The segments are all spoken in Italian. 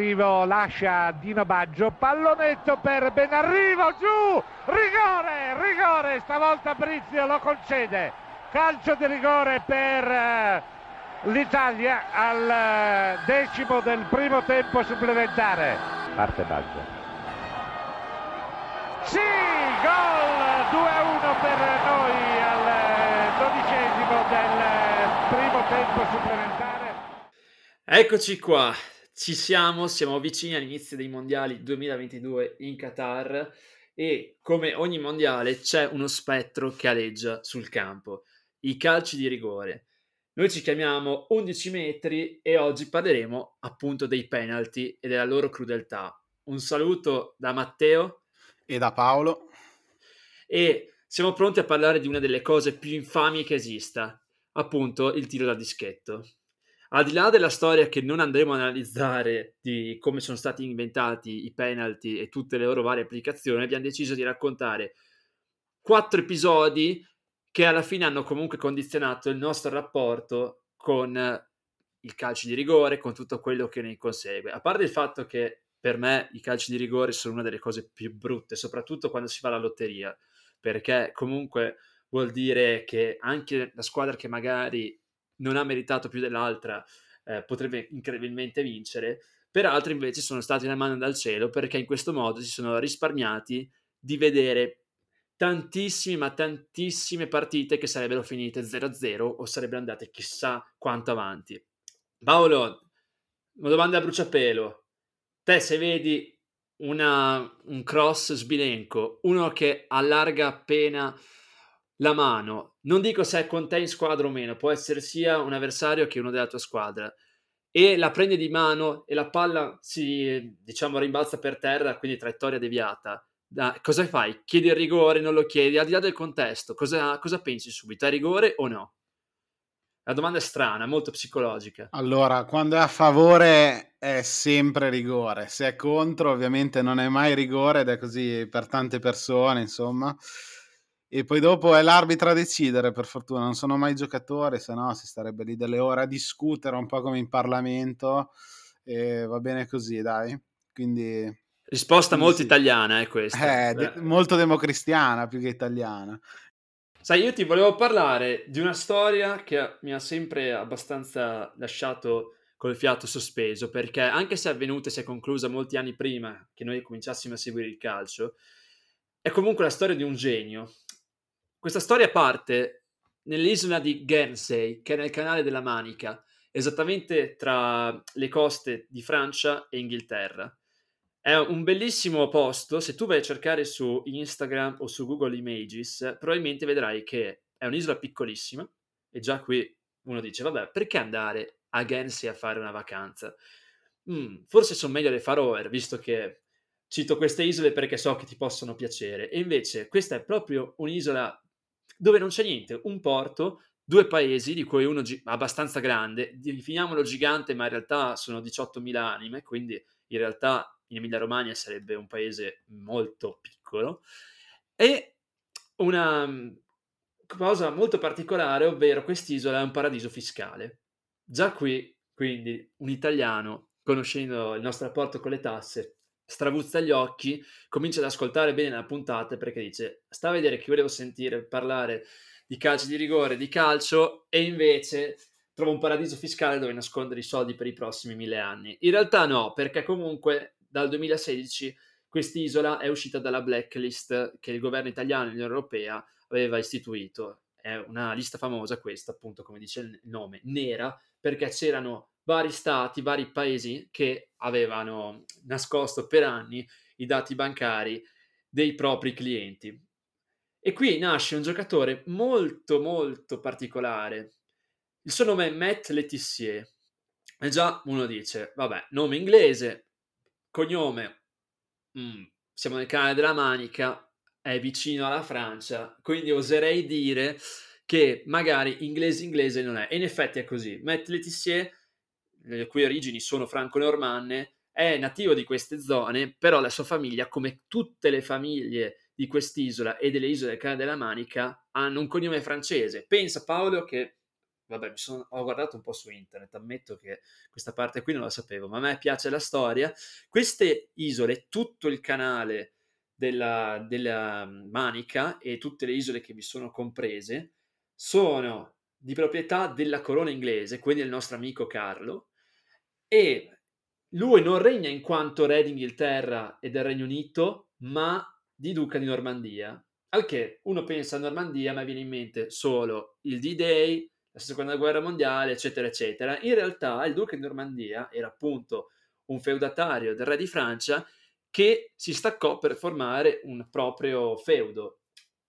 Arrivo lascia Dino Baggio, pallonetto per Benarrivo, giù, rigore, rigore, stavolta Brizio lo concede, calcio di rigore per eh, l'Italia al eh, decimo del primo tempo supplementare. Parte Baggio. Sì, gol 2-1 per noi al eh, dodicesimo del primo tempo supplementare. Eccoci qua, ci siamo, siamo vicini all'inizio dei mondiali 2022 in Qatar e come ogni mondiale c'è uno spettro che aleggia sul campo, i calci di rigore. Noi ci chiamiamo 11 metri e oggi parleremo appunto dei penalty e della loro crudeltà. Un saluto da Matteo e da Paolo e siamo pronti a parlare di una delle cose più infami che esista, appunto il tiro da dischetto. Al di là della storia che non andremo a analizzare di come sono stati inventati i penalty e tutte le loro varie applicazioni, abbiamo deciso di raccontare quattro episodi che alla fine hanno comunque condizionato il nostro rapporto con il calcio di rigore, con tutto quello che ne consegue. A parte il fatto che per me i calci di rigore sono una delle cose più brutte, soprattutto quando si fa la lotteria, perché comunque vuol dire che anche la squadra che magari non ha meritato più dell'altra, eh, potrebbe incredibilmente vincere. Per altri invece sono stati una mano dal cielo perché in questo modo si sono risparmiati di vedere tantissime, ma tantissime partite che sarebbero finite 0-0 o sarebbero andate chissà quanto avanti. Paolo, una domanda a bruciapelo. Te se vedi una, un cross sbilenco, uno che allarga appena la mano, non dico se è con te in squadra o meno, può essere sia un avversario che uno della tua squadra, e la prende di mano e la palla si, diciamo, rimbalza per terra, quindi traiettoria deviata. Da, cosa fai? Chiedi il rigore, non lo chiedi, al di là del contesto, cosa, cosa pensi subito? È rigore o no? La domanda è strana, molto psicologica. Allora, quando è a favore è sempre rigore, se è contro ovviamente non è mai rigore ed è così per tante persone, insomma e poi dopo è l'arbitro a decidere, per fortuna, non sono mai giocatore, se no si starebbe lì delle ore a discutere un po' come in Parlamento e va bene così, dai. Quindi risposta molto sì. italiana è eh, questa. Eh, de- molto democristiana più che italiana. Sai, io ti volevo parlare di una storia che mi ha sempre abbastanza lasciato col fiato sospeso, perché anche se è avvenuta e si è conclusa molti anni prima che noi cominciassimo a seguire il calcio, è comunque la storia di un genio, questa storia parte nell'isola di Guernsey, che è nel canale della Manica, esattamente tra le coste di Francia e Inghilterra. È un bellissimo posto, se tu vai a cercare su Instagram o su Google Images, probabilmente vedrai che è un'isola piccolissima e già qui uno dice, vabbè, perché andare a Guernsey a fare una vacanza? Mm, forse sono meglio le Faroe, visto che cito queste isole perché so che ti possono piacere. E invece questa è proprio un'isola dove non c'è niente, un porto, due paesi, di cui uno gi- abbastanza grande, definiamolo gigante, ma in realtà sono 18.000 anime, quindi in realtà in Emilia Romagna sarebbe un paese molto piccolo, e una mm, cosa molto particolare, ovvero quest'isola è un paradiso fiscale. Già qui, quindi, un italiano, conoscendo il nostro rapporto con le tasse, stravuzza gli occhi, comincia ad ascoltare bene la puntata perché dice sta a vedere che volevo sentire parlare di calcio di rigore, di calcio e invece trova un paradiso fiscale dove nascondere i soldi per i prossimi mille anni. In realtà no, perché comunque dal 2016 quest'isola è uscita dalla blacklist che il governo italiano e l'Unione Europea aveva istituito. È una lista famosa questa, appunto, come dice il nome, nera, perché c'erano vari stati, vari paesi che avevano nascosto per anni i dati bancari dei propri clienti. E qui nasce un giocatore molto molto particolare. Il suo nome è Matt Letizier. E già uno dice, vabbè, nome inglese, cognome, mm, siamo nel canale della Manica, è vicino alla Francia, quindi oserei dire che magari inglese inglese non è. E in effetti è così. Matt Letizier le cui origini sono franco-normanne, è nativo di queste zone, però la sua famiglia, come tutte le famiglie di quest'isola e delle isole del Canale della Manica, hanno un cognome francese. Pensa Paolo che vabbè, sono, ho guardato un po' su internet, ammetto che questa parte qui non la sapevo, ma a me piace la storia. Queste isole, tutto il canale della, della Manica e tutte le isole che vi sono comprese sono di proprietà della corona inglese, quindi del nostro amico Carlo, e lui non regna in quanto re d'Inghilterra e del Regno Unito, ma di duca di Normandia. Al che uno pensa a Normandia, ma viene in mente solo il D-Day, la seconda guerra mondiale, eccetera, eccetera. In realtà il duca di Normandia era appunto un feudatario del re di Francia che si staccò per formare un proprio feudo.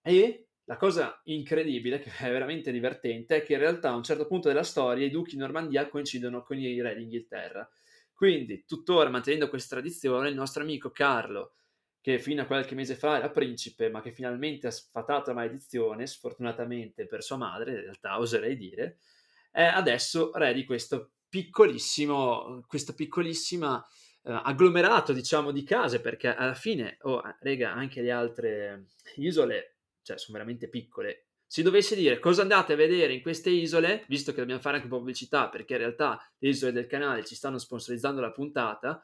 E la cosa incredibile, che è veramente divertente, è che in realtà a un certo punto della storia i duchi di Normandia coincidono con i re d'Inghilterra. Quindi, tuttora mantenendo questa tradizione, il nostro amico Carlo, che fino a qualche mese fa era principe, ma che finalmente ha sfatato la maledizione, sfortunatamente per sua madre, in realtà oserei dire, è adesso re di questo piccolissimo, questa piccolissima uh, agglomerato, diciamo, di case, perché alla fine, oh, rega, anche le altre isole, cioè, sono veramente piccole. Se dovessi dire cosa andate a vedere in queste isole, visto che dobbiamo fare anche pubblicità, perché in realtà le isole del canale ci stanno sponsorizzando la puntata,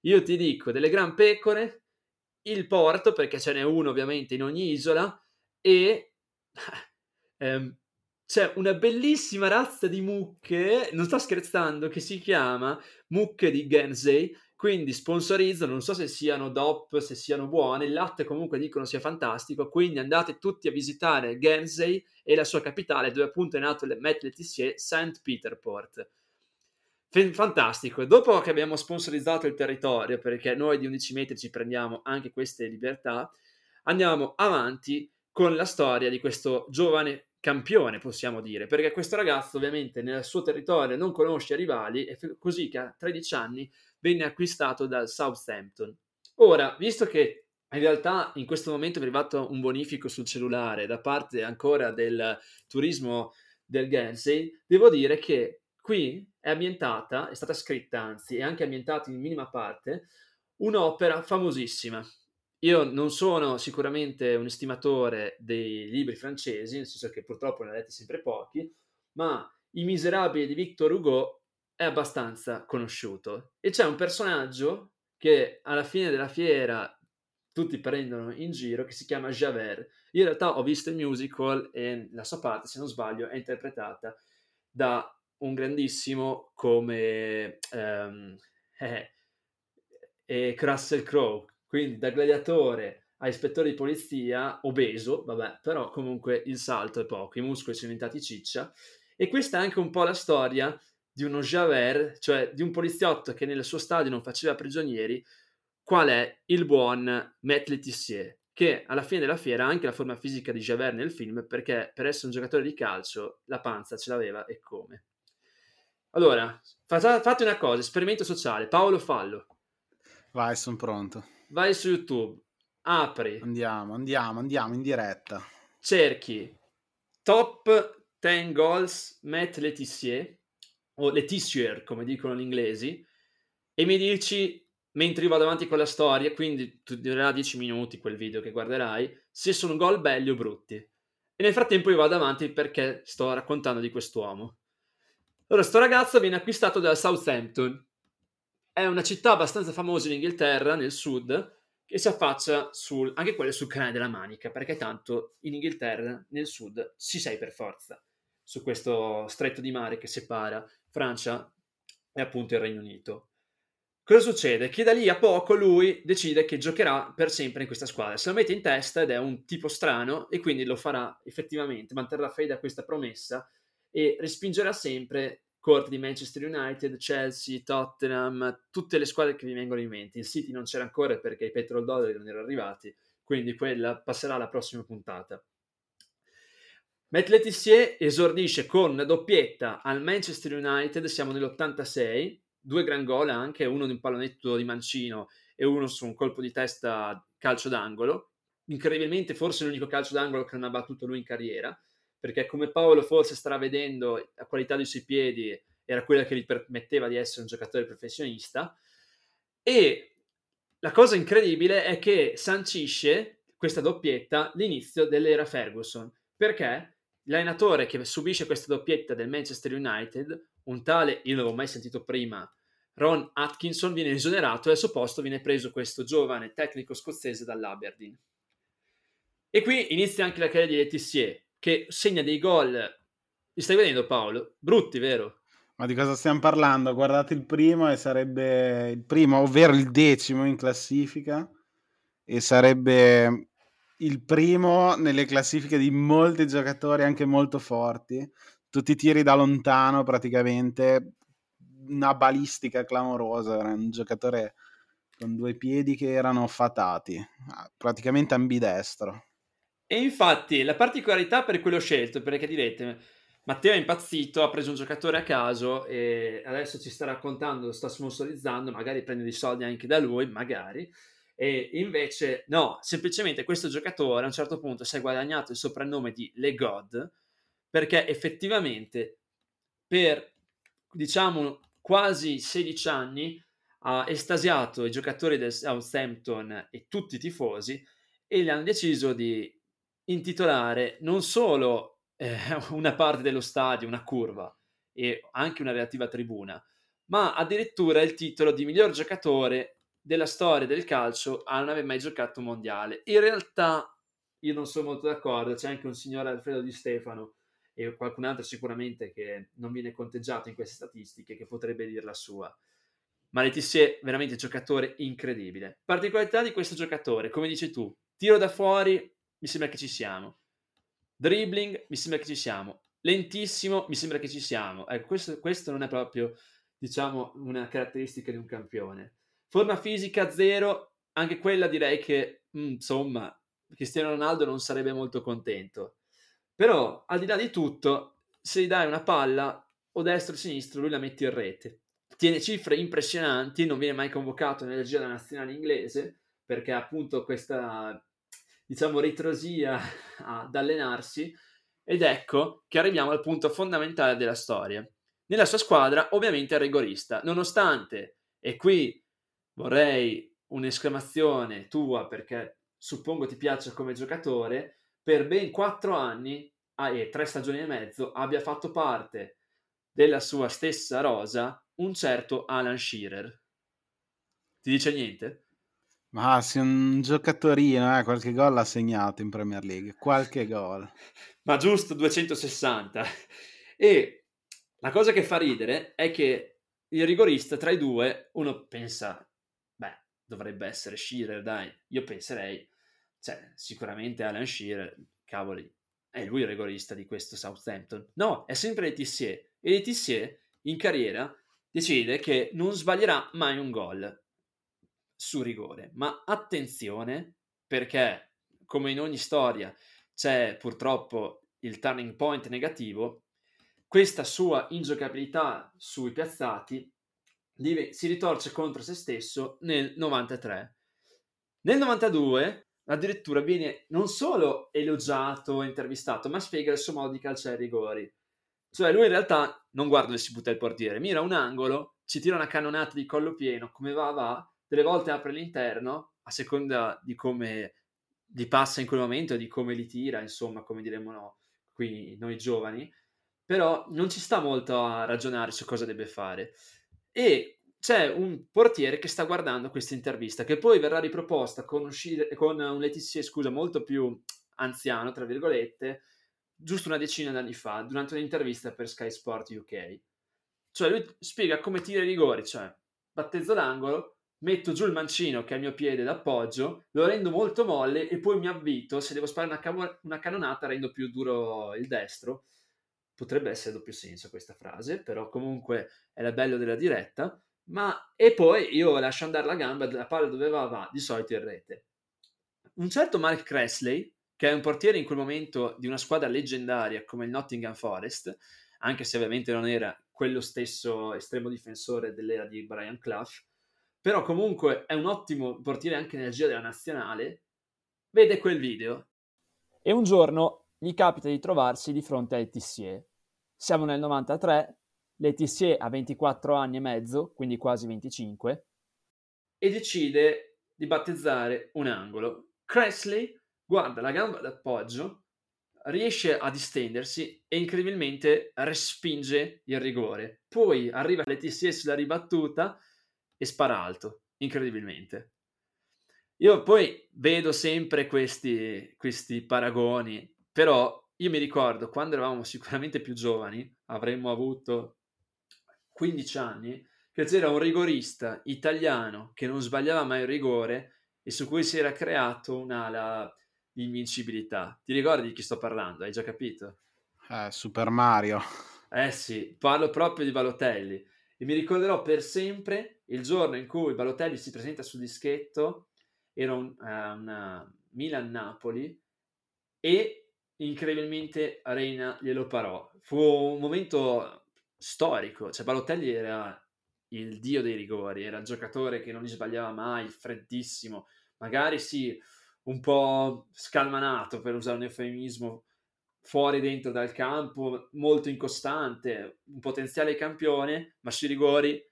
io ti dico delle gran pecore, il porto, perché ce n'è uno ovviamente in ogni isola, e ehm, c'è una bellissima razza di mucche, non sto scherzando, che si chiama mucche di Guernsey, quindi sponsorizzano, non so se siano DOP, se siano buone, il latte comunque dicono sia fantastico, quindi andate tutti a visitare Guernsey e la sua capitale, dove appunto è nato il Met Letizier, St. Peterport fantastico. Dopo che abbiamo sponsorizzato il territorio, perché noi di 11 metri ci prendiamo anche queste libertà, andiamo avanti con la storia di questo giovane campione, possiamo dire, perché questo ragazzo ovviamente nel suo territorio non conosce rivali e così che a 13 anni venne acquistato dal Southampton. Ora, visto che in realtà in questo momento è arrivato un bonifico sul cellulare da parte ancora del turismo del Guernsey, devo dire che qui è ambientata, è stata scritta anzi, e anche ambientata in minima parte, un'opera famosissima. Io non sono sicuramente un estimatore dei libri francesi, nel senso che purtroppo ne ho letti sempre pochi, ma I Miserabili di Victor Hugo è abbastanza conosciuto. E c'è un personaggio che alla fine della fiera tutti prendono in giro, che si chiama Javert. Io in realtà ho visto il musical e la sua parte, se non sbaglio, è interpretata da un grandissimo come ehm, eh, eh, Russell Crowe, quindi da gladiatore a ispettore di polizia, obeso, vabbè, però comunque il salto è poco, i muscoli sono diventati ciccia, e questa è anche un po' la storia di uno Javert, cioè di un poliziotto che nel suo stadio non faceva prigionieri, qual è il buon Matt Letizier, che alla fine della fiera ha anche la forma fisica di Javert nel film, perché per essere un giocatore di calcio la panza ce l'aveva e come. Allora, fate una cosa, esperimento sociale. Paolo Fallo. Vai, sono pronto. Vai su YouTube, apri. Andiamo, andiamo, andiamo in diretta. Cerchi top 10 goals Matt Letizier, o Letizier come dicono gli inglesi, e mi dici, mentre io vado avanti con la storia, quindi durerà 10 minuti quel video che guarderai, se sono gol belli o brutti. E nel frattempo io vado avanti perché sto raccontando di quest'uomo. Allora, sto ragazzo viene acquistato dal Southampton. È una città abbastanza famosa in Inghilterra, nel sud, che si affaccia sul, anche quella sul canale della Manica, perché tanto in Inghilterra, nel sud, si sei per forza, su questo stretto di mare che separa Francia e appunto il Regno Unito. Cosa succede? Che da lì a poco lui decide che giocherà per sempre in questa squadra. Se lo mette in testa ed è un tipo strano e quindi lo farà effettivamente, manterrà fede a questa promessa e respingerà sempre corte di Manchester United, Chelsea, Tottenham, tutte le squadre che vi vengono in mente. Il City non c'era ancora perché i petrol dollari non erano arrivati, quindi quella passerà alla prossima puntata. Matt Letizier esordisce con una doppietta al Manchester United, siamo nell'86, due gran gol anche, uno di un pallonetto di mancino e uno su un colpo di testa calcio d'angolo. Incredibilmente forse l'unico calcio d'angolo che non ha battuto lui in carriera perché come Paolo forse starà vedendo la qualità dei suoi piedi era quella che gli permetteva di essere un giocatore professionista. E la cosa incredibile è che sancisce questa doppietta l'inizio dell'era Ferguson. Perché l'allenatore che subisce questa doppietta del Manchester United, un tale, io non l'avevo mai sentito prima, Ron Atkinson, viene esonerato e al suo posto viene preso questo giovane tecnico scozzese dall'Aberdeen. E qui inizia anche la carriera di Letizier, che segna dei gol, li stai vedendo Paolo? Brutti, vero? Ma di cosa stiamo parlando? Guardate il primo e sarebbe il primo, ovvero il decimo in classifica e sarebbe il primo nelle classifiche di molti giocatori anche molto forti. Tutti tiri da lontano praticamente, una balistica clamorosa, era un giocatore con due piedi che erano fatati, praticamente ambidestro. E infatti la particolarità per cui l'ho scelto, perché direte, Matteo è impazzito, ha preso un giocatore a caso e adesso ci sta raccontando, sta sponsorizzando, magari prende dei soldi anche da lui, magari. E invece no, semplicemente questo giocatore a un certo punto si è guadagnato il soprannome di Le God perché effettivamente per diciamo quasi 16 anni ha estasiato i giocatori del Southampton e tutti i tifosi e gli hanno deciso di intitolare non solo eh, una parte dello stadio, una curva e anche una relativa tribuna, ma addirittura il titolo di miglior giocatore della storia del calcio a non aver mai giocato un mondiale. In realtà io non sono molto d'accordo, c'è anche un signore Alfredo Di Stefano e qualcun altro sicuramente che non viene conteggiato in queste statistiche che potrebbe dire la sua. Ma Letizier veramente giocatore incredibile. Particolarità di questo giocatore, come dici tu, tiro da fuori, mi sembra che ci siamo. Dribbling, mi sembra che ci siamo. Lentissimo, mi sembra che ci siamo. Ecco, questo, questo non è proprio, diciamo, una caratteristica di un campione. Forma fisica zero, anche quella direi che, mm, insomma, Cristiano Ronaldo non sarebbe molto contento. Però, al di là di tutto, se gli dai una palla, o destro o sinistro, lui la mette in rete. Tiene cifre impressionanti, non viene mai convocato nella gira nazionale inglese, perché appunto questa diciamo, ritrosia ad allenarsi ed ecco che arriviamo al punto fondamentale della storia. Nella sua squadra ovviamente è rigorista, nonostante, e qui vorrei un'esclamazione tua perché suppongo ti piaccia come giocatore, per ben quattro anni ah, e tre stagioni e mezzo abbia fatto parte della sua stessa rosa un certo Alan Shearer. Ti dice niente? Ma sì, un giocatorino, eh, qualche gol ha segnato in Premier League, qualche gol. Ma giusto 260. E la cosa che fa ridere è che il rigorista tra i due, uno pensa, beh, dovrebbe essere Shearer, dai. Io penserei, cioè, sicuramente Alan Shearer, cavoli, è lui il rigorista di questo Southampton. No, è sempre Letizier. E Letizier, in carriera, decide che non sbaglierà mai un gol su rigore. Ma attenzione perché, come in ogni storia, c'è purtroppo il turning point negativo, questa sua ingiocabilità sui piazzati si ritorce contro se stesso nel 93. Nel 92 addirittura viene non solo elogiato e intervistato, ma spiega il suo modo di calciare i rigori. Cioè lui in realtà non guarda dove si butta il portiere, mira un angolo, ci tira una cannonata di collo pieno, come va va, delle volte apre l'interno a seconda di come gli passa in quel momento di come li tira, insomma, come diremmo no, qui noi giovani, però non ci sta molto a ragionare su cosa deve fare. E c'è un portiere che sta guardando questa intervista, che poi verrà riproposta con, uscire, con un Letizia, scusa, molto più anziano, tra virgolette, giusto una decina d'anni fa, durante un'intervista per Sky Sport UK. Cioè lui spiega come tira i rigori, cioè battezzo l'angolo, metto giù il mancino che è il mio piede d'appoggio, lo rendo molto molle e poi mi avvito, se devo sparare una, cavo- una cannonata rendo più duro il destro. Potrebbe essere doppio senso questa frase, però comunque è la bello della diretta. Ma e poi io lascio andare la gamba, la palla dove va va, di solito in rete. Un certo Mark Cressley, che è un portiere in quel momento di una squadra leggendaria come il Nottingham Forest, anche se ovviamente non era quello stesso estremo difensore dell'era di Brian Clough, però comunque è un ottimo portiere anche nel giro della nazionale, vede quel video e un giorno gli capita di trovarsi di fronte a Letizier. Siamo nel 93, Letizier ha 24 anni e mezzo, quindi quasi 25, e decide di battezzare un angolo. Cressley guarda la gamba d'appoggio, riesce a distendersi e incredibilmente respinge il rigore. Poi arriva Letizia sulla ribattuta e spara alto, incredibilmente. Io poi vedo sempre questi, questi paragoni, però io mi ricordo quando eravamo sicuramente più giovani, avremmo avuto 15 anni, che c'era un rigorista italiano che non sbagliava mai il rigore e su cui si era creato un'ala di invincibilità. Ti ricordi di chi sto parlando? Hai già capito? Eh, Super Mario. Eh sì, parlo proprio di Balotelli e mi ricorderò per sempre il giorno in cui Balotelli si presenta sul dischetto, era un, uh, una Milan-Napoli e incredibilmente Reina glielo parò. Fu un momento storico, cioè Balotelli era il dio dei rigori, era il giocatore che non li sbagliava mai, freddissimo, magari sì, un po' scalmanato per usare un eufemismo, fuori dentro dal campo, molto incostante, un potenziale campione, ma sui rigori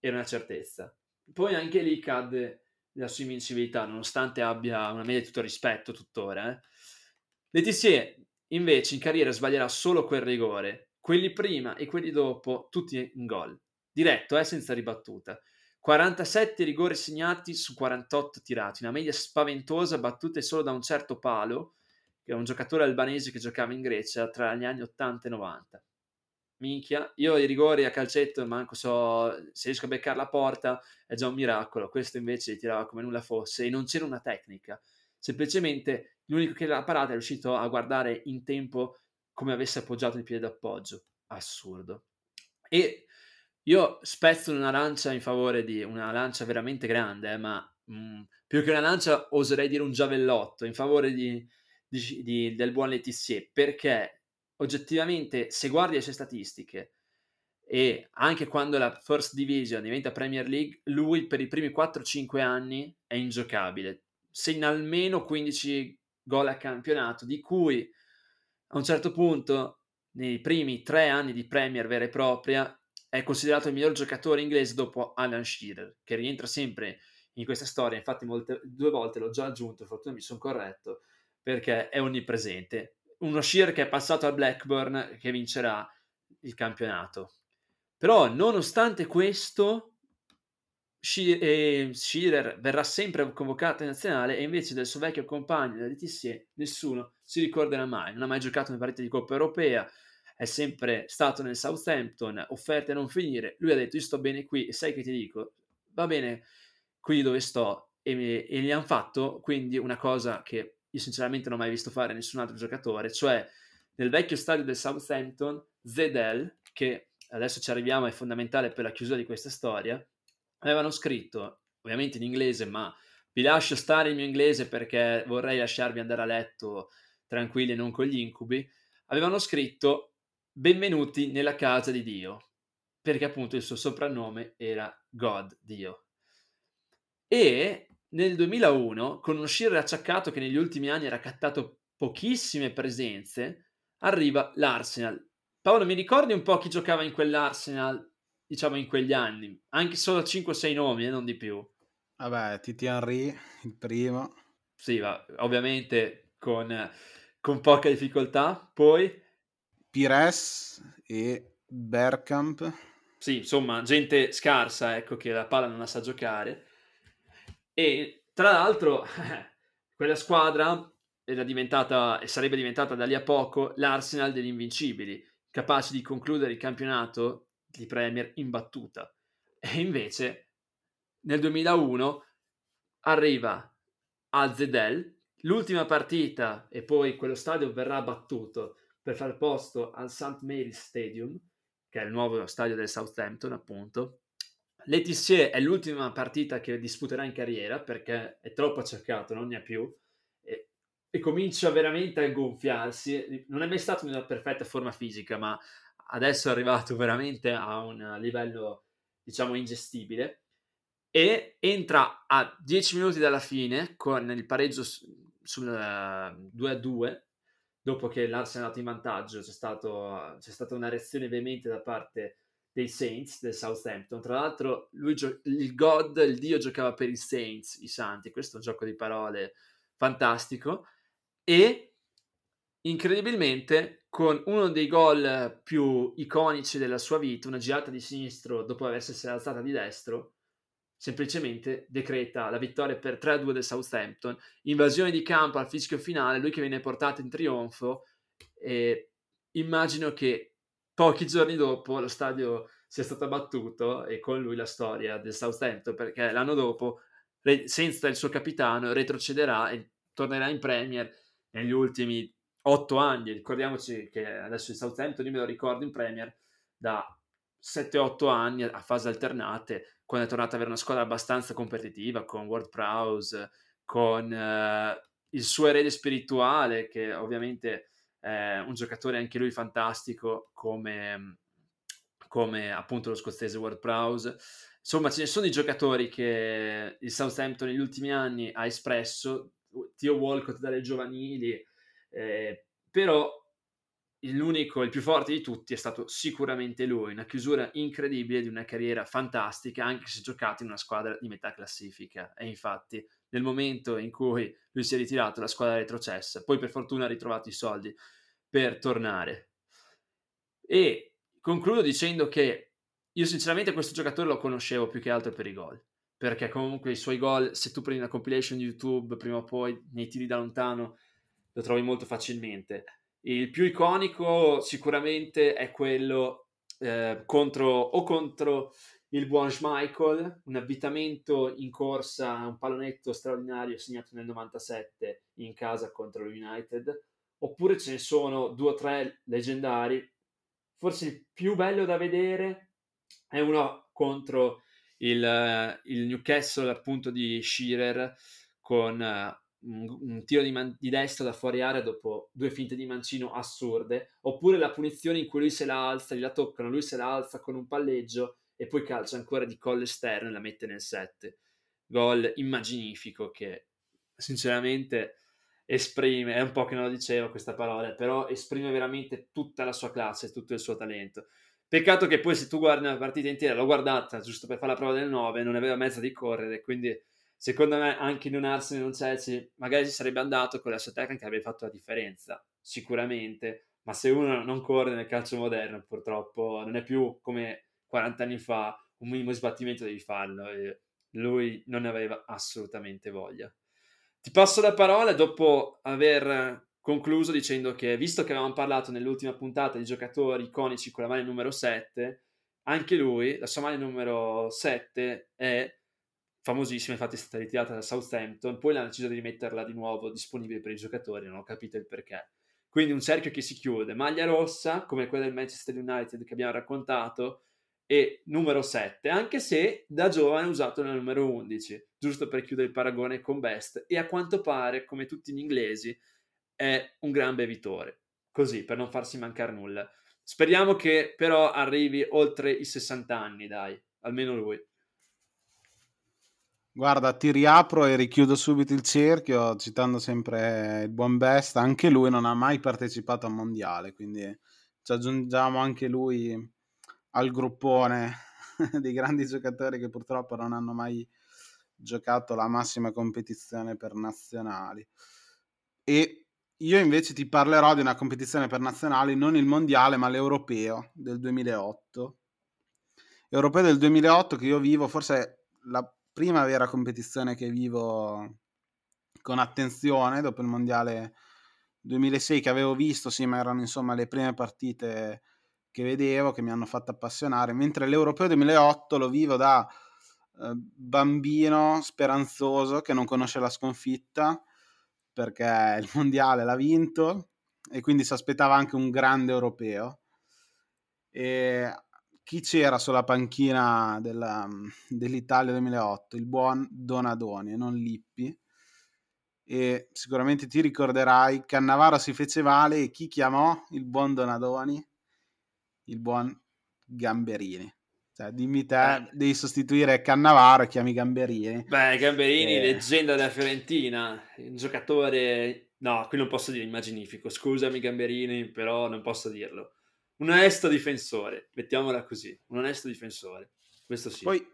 era una certezza. Poi anche lì cadde la sua invincibilità, nonostante abbia una media di tutto rispetto tuttora. Eh. Letizier invece in carriera sbaglierà solo quel rigore, quelli prima e quelli dopo tutti in gol, diretto, eh, senza ribattuta. 47 rigori segnati su 48 tirati, una media spaventosa battute solo da un certo palo, che è un giocatore albanese che giocava in Grecia tra gli anni 80 e 90. Minchia, io i rigori a calcetto manco so se riesco a beccare la porta è già un miracolo, questo invece tirava come nulla fosse e non c'era una tecnica, semplicemente l'unico che l'ha parata è riuscito a guardare in tempo come avesse appoggiato il piede d'appoggio, assurdo. E io spezzo una lancia in favore di una lancia veramente grande, eh, ma mh, mm, più che una lancia oserei dire un giavellotto in favore di, di, di, del buon Letizier, perché oggettivamente se guardi le sue statistiche e anche quando la First Division diventa Premier League, lui per i primi 4-5 anni è ingiocabile. Segna almeno 15 gol a campionato, di cui a un certo punto, nei primi tre anni di Premier vera e propria, è considerato il miglior giocatore inglese dopo Alan Shearer, che rientra sempre in questa storia. Infatti, molte, due volte l'ho già aggiunto, fortuna mi sono corretto, perché è onnipresente. Uno Shearer che è passato al Blackburn che vincerà il campionato. Però, nonostante questo, Shearer verrà sempre convocato in nazionale e invece del suo vecchio compagno, da Letizier, nessuno si ricorderà mai. Non ha mai giocato in partita di Coppa Europea, è sempre stato nel Southampton, offerte a non finire, lui ha detto io sto bene qui e sai che ti dico, va bene qui dove sto e, mi, e gli hanno fatto. Quindi una cosa che io sinceramente non ho mai visto fare nessun altro giocatore, cioè nel vecchio stadio del Southampton, Zedel, che adesso ci arriviamo, è fondamentale per la chiusura di questa storia, avevano scritto, ovviamente in inglese, ma vi lascio stare il mio inglese perché vorrei lasciarvi andare a letto tranquilli e non con gli incubi, avevano scritto benvenuti nella casa di Dio, perché appunto il suo soprannome era God, Dio. E nel 2001, con uno Shearer acciaccato che negli ultimi anni era cattato pochissime presenze, arriva l'Arsenal. Paolo, mi ricordi un po' chi giocava in quell'Arsenal, diciamo in quegli anni? Anche solo 5-6 nomi, e eh, non di più. Vabbè, Titi Henry, il primo. Sì, va, ovviamente con, con poca difficoltà. Poi Pires e Bergkamp. Sì, insomma, gente scarsa, ecco, che la palla non la sa giocare. E tra l'altro, quella squadra era diventata e sarebbe diventata da lì a poco l'Arsenal degli invincibili, capace di concludere il campionato di Premier imbattuta. E invece, nel 2001 arriva a Zedel, l'ultima partita e poi quello stadio verrà battuto per far posto al St. Mary's Stadium, che è il nuovo stadio del Southampton, appunto. Letizier è l'ultima partita che disputerà in carriera perché è troppo accercato, non ne ha più e, e comincia veramente a gonfiarsi. Non è mai stato in una perfetta forma fisica, ma adesso è arrivato veramente a un livello, diciamo, ingestibile. E entra a 10 minuti dalla fine con il pareggio sul 2-2 eh, dopo che l'Arsenal è andato in vantaggio, c'è, stato, c'è stata una reazione veemente da parte dei Saints del Southampton. Tra l'altro, lui gio- il God, il Dio, giocava per i Saints, i Santi. Questo è un gioco di parole fantastico. E incredibilmente con uno dei gol più iconici della sua vita, una girata di sinistro dopo essersi alzata di destro, semplicemente decreta la vittoria per 3-2 del Southampton, invasione di campo al fischio finale, lui che viene portato in trionfo e immagino che pochi giorni dopo lo stadio sia stato abbattuto e con lui la storia del Southampton perché l'anno dopo senza il suo capitano retrocederà e tornerà in Premier negli ultimi otto anni. Ricordiamoci che adesso il Southampton, io me lo ricordo in Premier, da 7-8 anni a fase alternate, quando è tornato ad avere una squadra abbastanza competitiva con Ward Prowse, con eh, il suo erede spirituale, che ovviamente è un giocatore anche lui fantastico come, come appunto lo scozzese Ward Prowse. Insomma, ce ne sono i giocatori che il Southampton negli ultimi anni ha espresso, Tio Walcott dalle giovanili, eh, però l'unico, il più forte di tutti è stato sicuramente lui, una chiusura incredibile di una carriera fantastica, anche se giocato in una squadra di metà classifica. E infatti, nel momento in cui lui si è ritirato, la squadra retrocessa, poi per fortuna ha ritrovato i soldi per tornare. E concludo dicendo che io sinceramente questo giocatore lo conoscevo più che altro per i gol perché comunque i suoi gol, se tu prendi una compilation di YouTube, prima o poi nei tiri da lontano lo trovi molto facilmente. Il più iconico sicuramente è quello eh, contro, o contro il buon Schmeichel, un avvitamento in corsa, un pallonetto straordinario segnato nel 97 in casa contro l'United, oppure ce ne sono due o tre leggendari. Forse il più bello da vedere è uno contro il, il Newcastle appunto di Shearer con un, tiro di, man- di, destra da fuori area dopo due finte di mancino assurde, oppure la punizione in cui lui se la alza, la toccano, lui se la alza con un palleggio e poi calcia ancora di collo esterno e la mette nel 7. Gol immaginifico che sinceramente esprime, è un po' che non lo dicevo questa parola, però esprime veramente tutta la sua classe, tutto il suo talento. Peccato che poi se tu guardi una partita intera, l'ho guardata giusto per fare la prova del 9, non aveva mezzo di correre, quindi secondo me anche in un Arsenal in un Chelsea magari ci sarebbe andato con la sua tecnica avrebbe fatto la differenza, sicuramente, ma se uno non corre nel calcio moderno purtroppo non è più come 40 anni fa, un minimo sbattimento devi farlo e lui non ne aveva assolutamente voglia. Ti passo la parola dopo aver concluso dicendo che visto che avevamo parlato nell'ultima puntata di giocatori iconici con la maglia numero 7, anche lui, la sua maglia numero 7 è famosissima, infatti è stata ritirata da Southampton, poi l'hanno deciso di rimetterla di nuovo disponibile per i giocatori, non ho capito il perché. Quindi un cerchio che si chiude, maglia rossa, come quella del Manchester United che abbiamo raccontato, e numero 7, anche se da giovane ha usato la numero 11, giusto per chiudere il paragone con Best, e a quanto pare, come tutti gli inglesi, è un gran bevitore, così, per non farsi mancare nulla. Speriamo che però arrivi oltre i 60 anni, dai, almeno lui. Guarda, ti riapro e richiudo subito il cerchio citando sempre il buon Best, anche lui non ha mai partecipato al mondiale, quindi ci aggiungiamo anche lui al gruppone dei grandi giocatori che purtroppo non hanno mai giocato la massima competizione per nazionali. E io invece ti parlerò di una competizione per nazionali, non il mondiale, ma l'europeo del 2008. Europeo del 2008 che io vivo, forse la prima vera competizione che vivo con attenzione dopo il mondiale 2006 che avevo visto, sì, ma erano insomma le prime partite che vedevo che mi hanno fatto appassionare, mentre l'Europeo 2008 lo vivo da eh, bambino speranzoso che non conosce la sconfitta perché il mondiale l'ha vinto e quindi si aspettava anche un grande europeo. E chi c'era sulla panchina della, dell'Italia 2008? Il buon Donadoni e non Lippi. E sicuramente ti ricorderai, Cannavaro si fece male e chi chiamò il buon Donadoni? Il buon Gamberini. Cioè, dimmi te, eh. devi sostituire Cannavaro e chiami Gamberini. Beh, Gamberini, eh. leggenda della Fiorentina, un giocatore... No, qui non posso dire immaginifico, scusami Gamberini, però non posso dirlo. Un onesto difensore, mettiamola così, un onesto difensore, questo sì. Poi,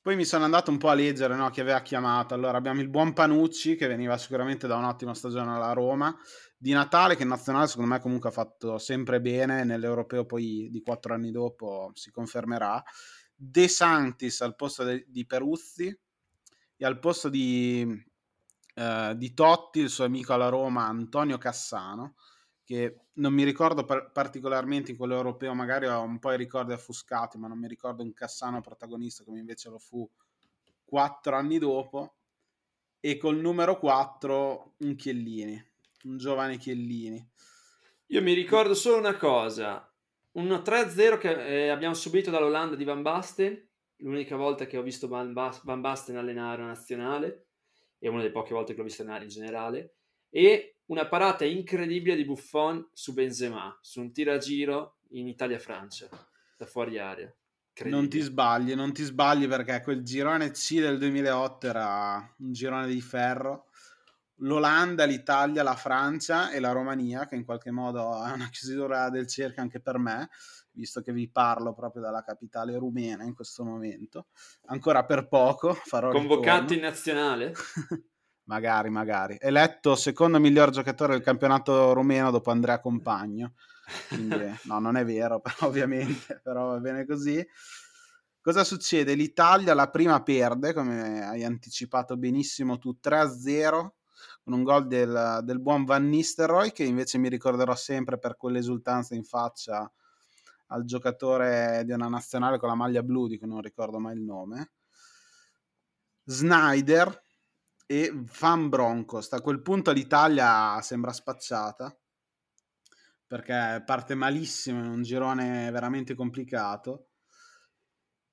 Poi mi sono andato un po' a leggere no, chi aveva chiamato. Allora abbiamo il buon Panucci che veniva sicuramente da un'ottima stagione alla Roma. Di Natale che in nazionale secondo me comunque ha fatto sempre bene. Nell'europeo poi di quattro anni dopo si confermerà. De Santis al posto de- di Peruzzi e al posto di, eh, di Totti il suo amico alla Roma Antonio Cassano che non mi ricordo par- particolarmente in quello europeo, magari ho un po' i ricordi affuscati, ma non mi ricordo un Cassano protagonista come invece lo fu quattro anni dopo, e col numero 4 un Chiellini, un giovane Chiellini. Io mi ricordo solo una cosa, un 3-0 che eh, abbiamo subito dall'Olanda di Van Basten, l'unica volta che ho visto Van, Bas- Van Basten allenare una nazionale, e una delle poche volte che l'ho visto allenare in generale, e una parata incredibile di Buffon su Benzema, su un tiragiro in Italia-Francia, da fuori area. Non ti sbagli, non ti sbagli perché quel girone C del 2008 era un girone di ferro. L'Olanda, l'Italia, la Francia e la Romania, che in qualche modo è una chiusura del cerchio anche per me, visto che vi parlo proprio dalla capitale rumena in questo momento. Ancora per poco farò Convocato in nazionale? magari, magari. Eletto secondo miglior giocatore del campionato rumeno dopo Andrea Compagno. Quindi, no, non è vero, però, ovviamente, però va bene così. Cosa succede? L'Italia la prima perde, come hai anticipato benissimo tu, 3-0 con un gol del, del, buon Van Nistelrooy che invece mi ricorderò sempre per quell'esultanza in faccia al giocatore di una nazionale con la maglia blu di cui non ricordo mai il nome. Snyder e Van Broncos. A quel punto l'Italia sembra spacciata perché parte malissimo in un girone veramente complicato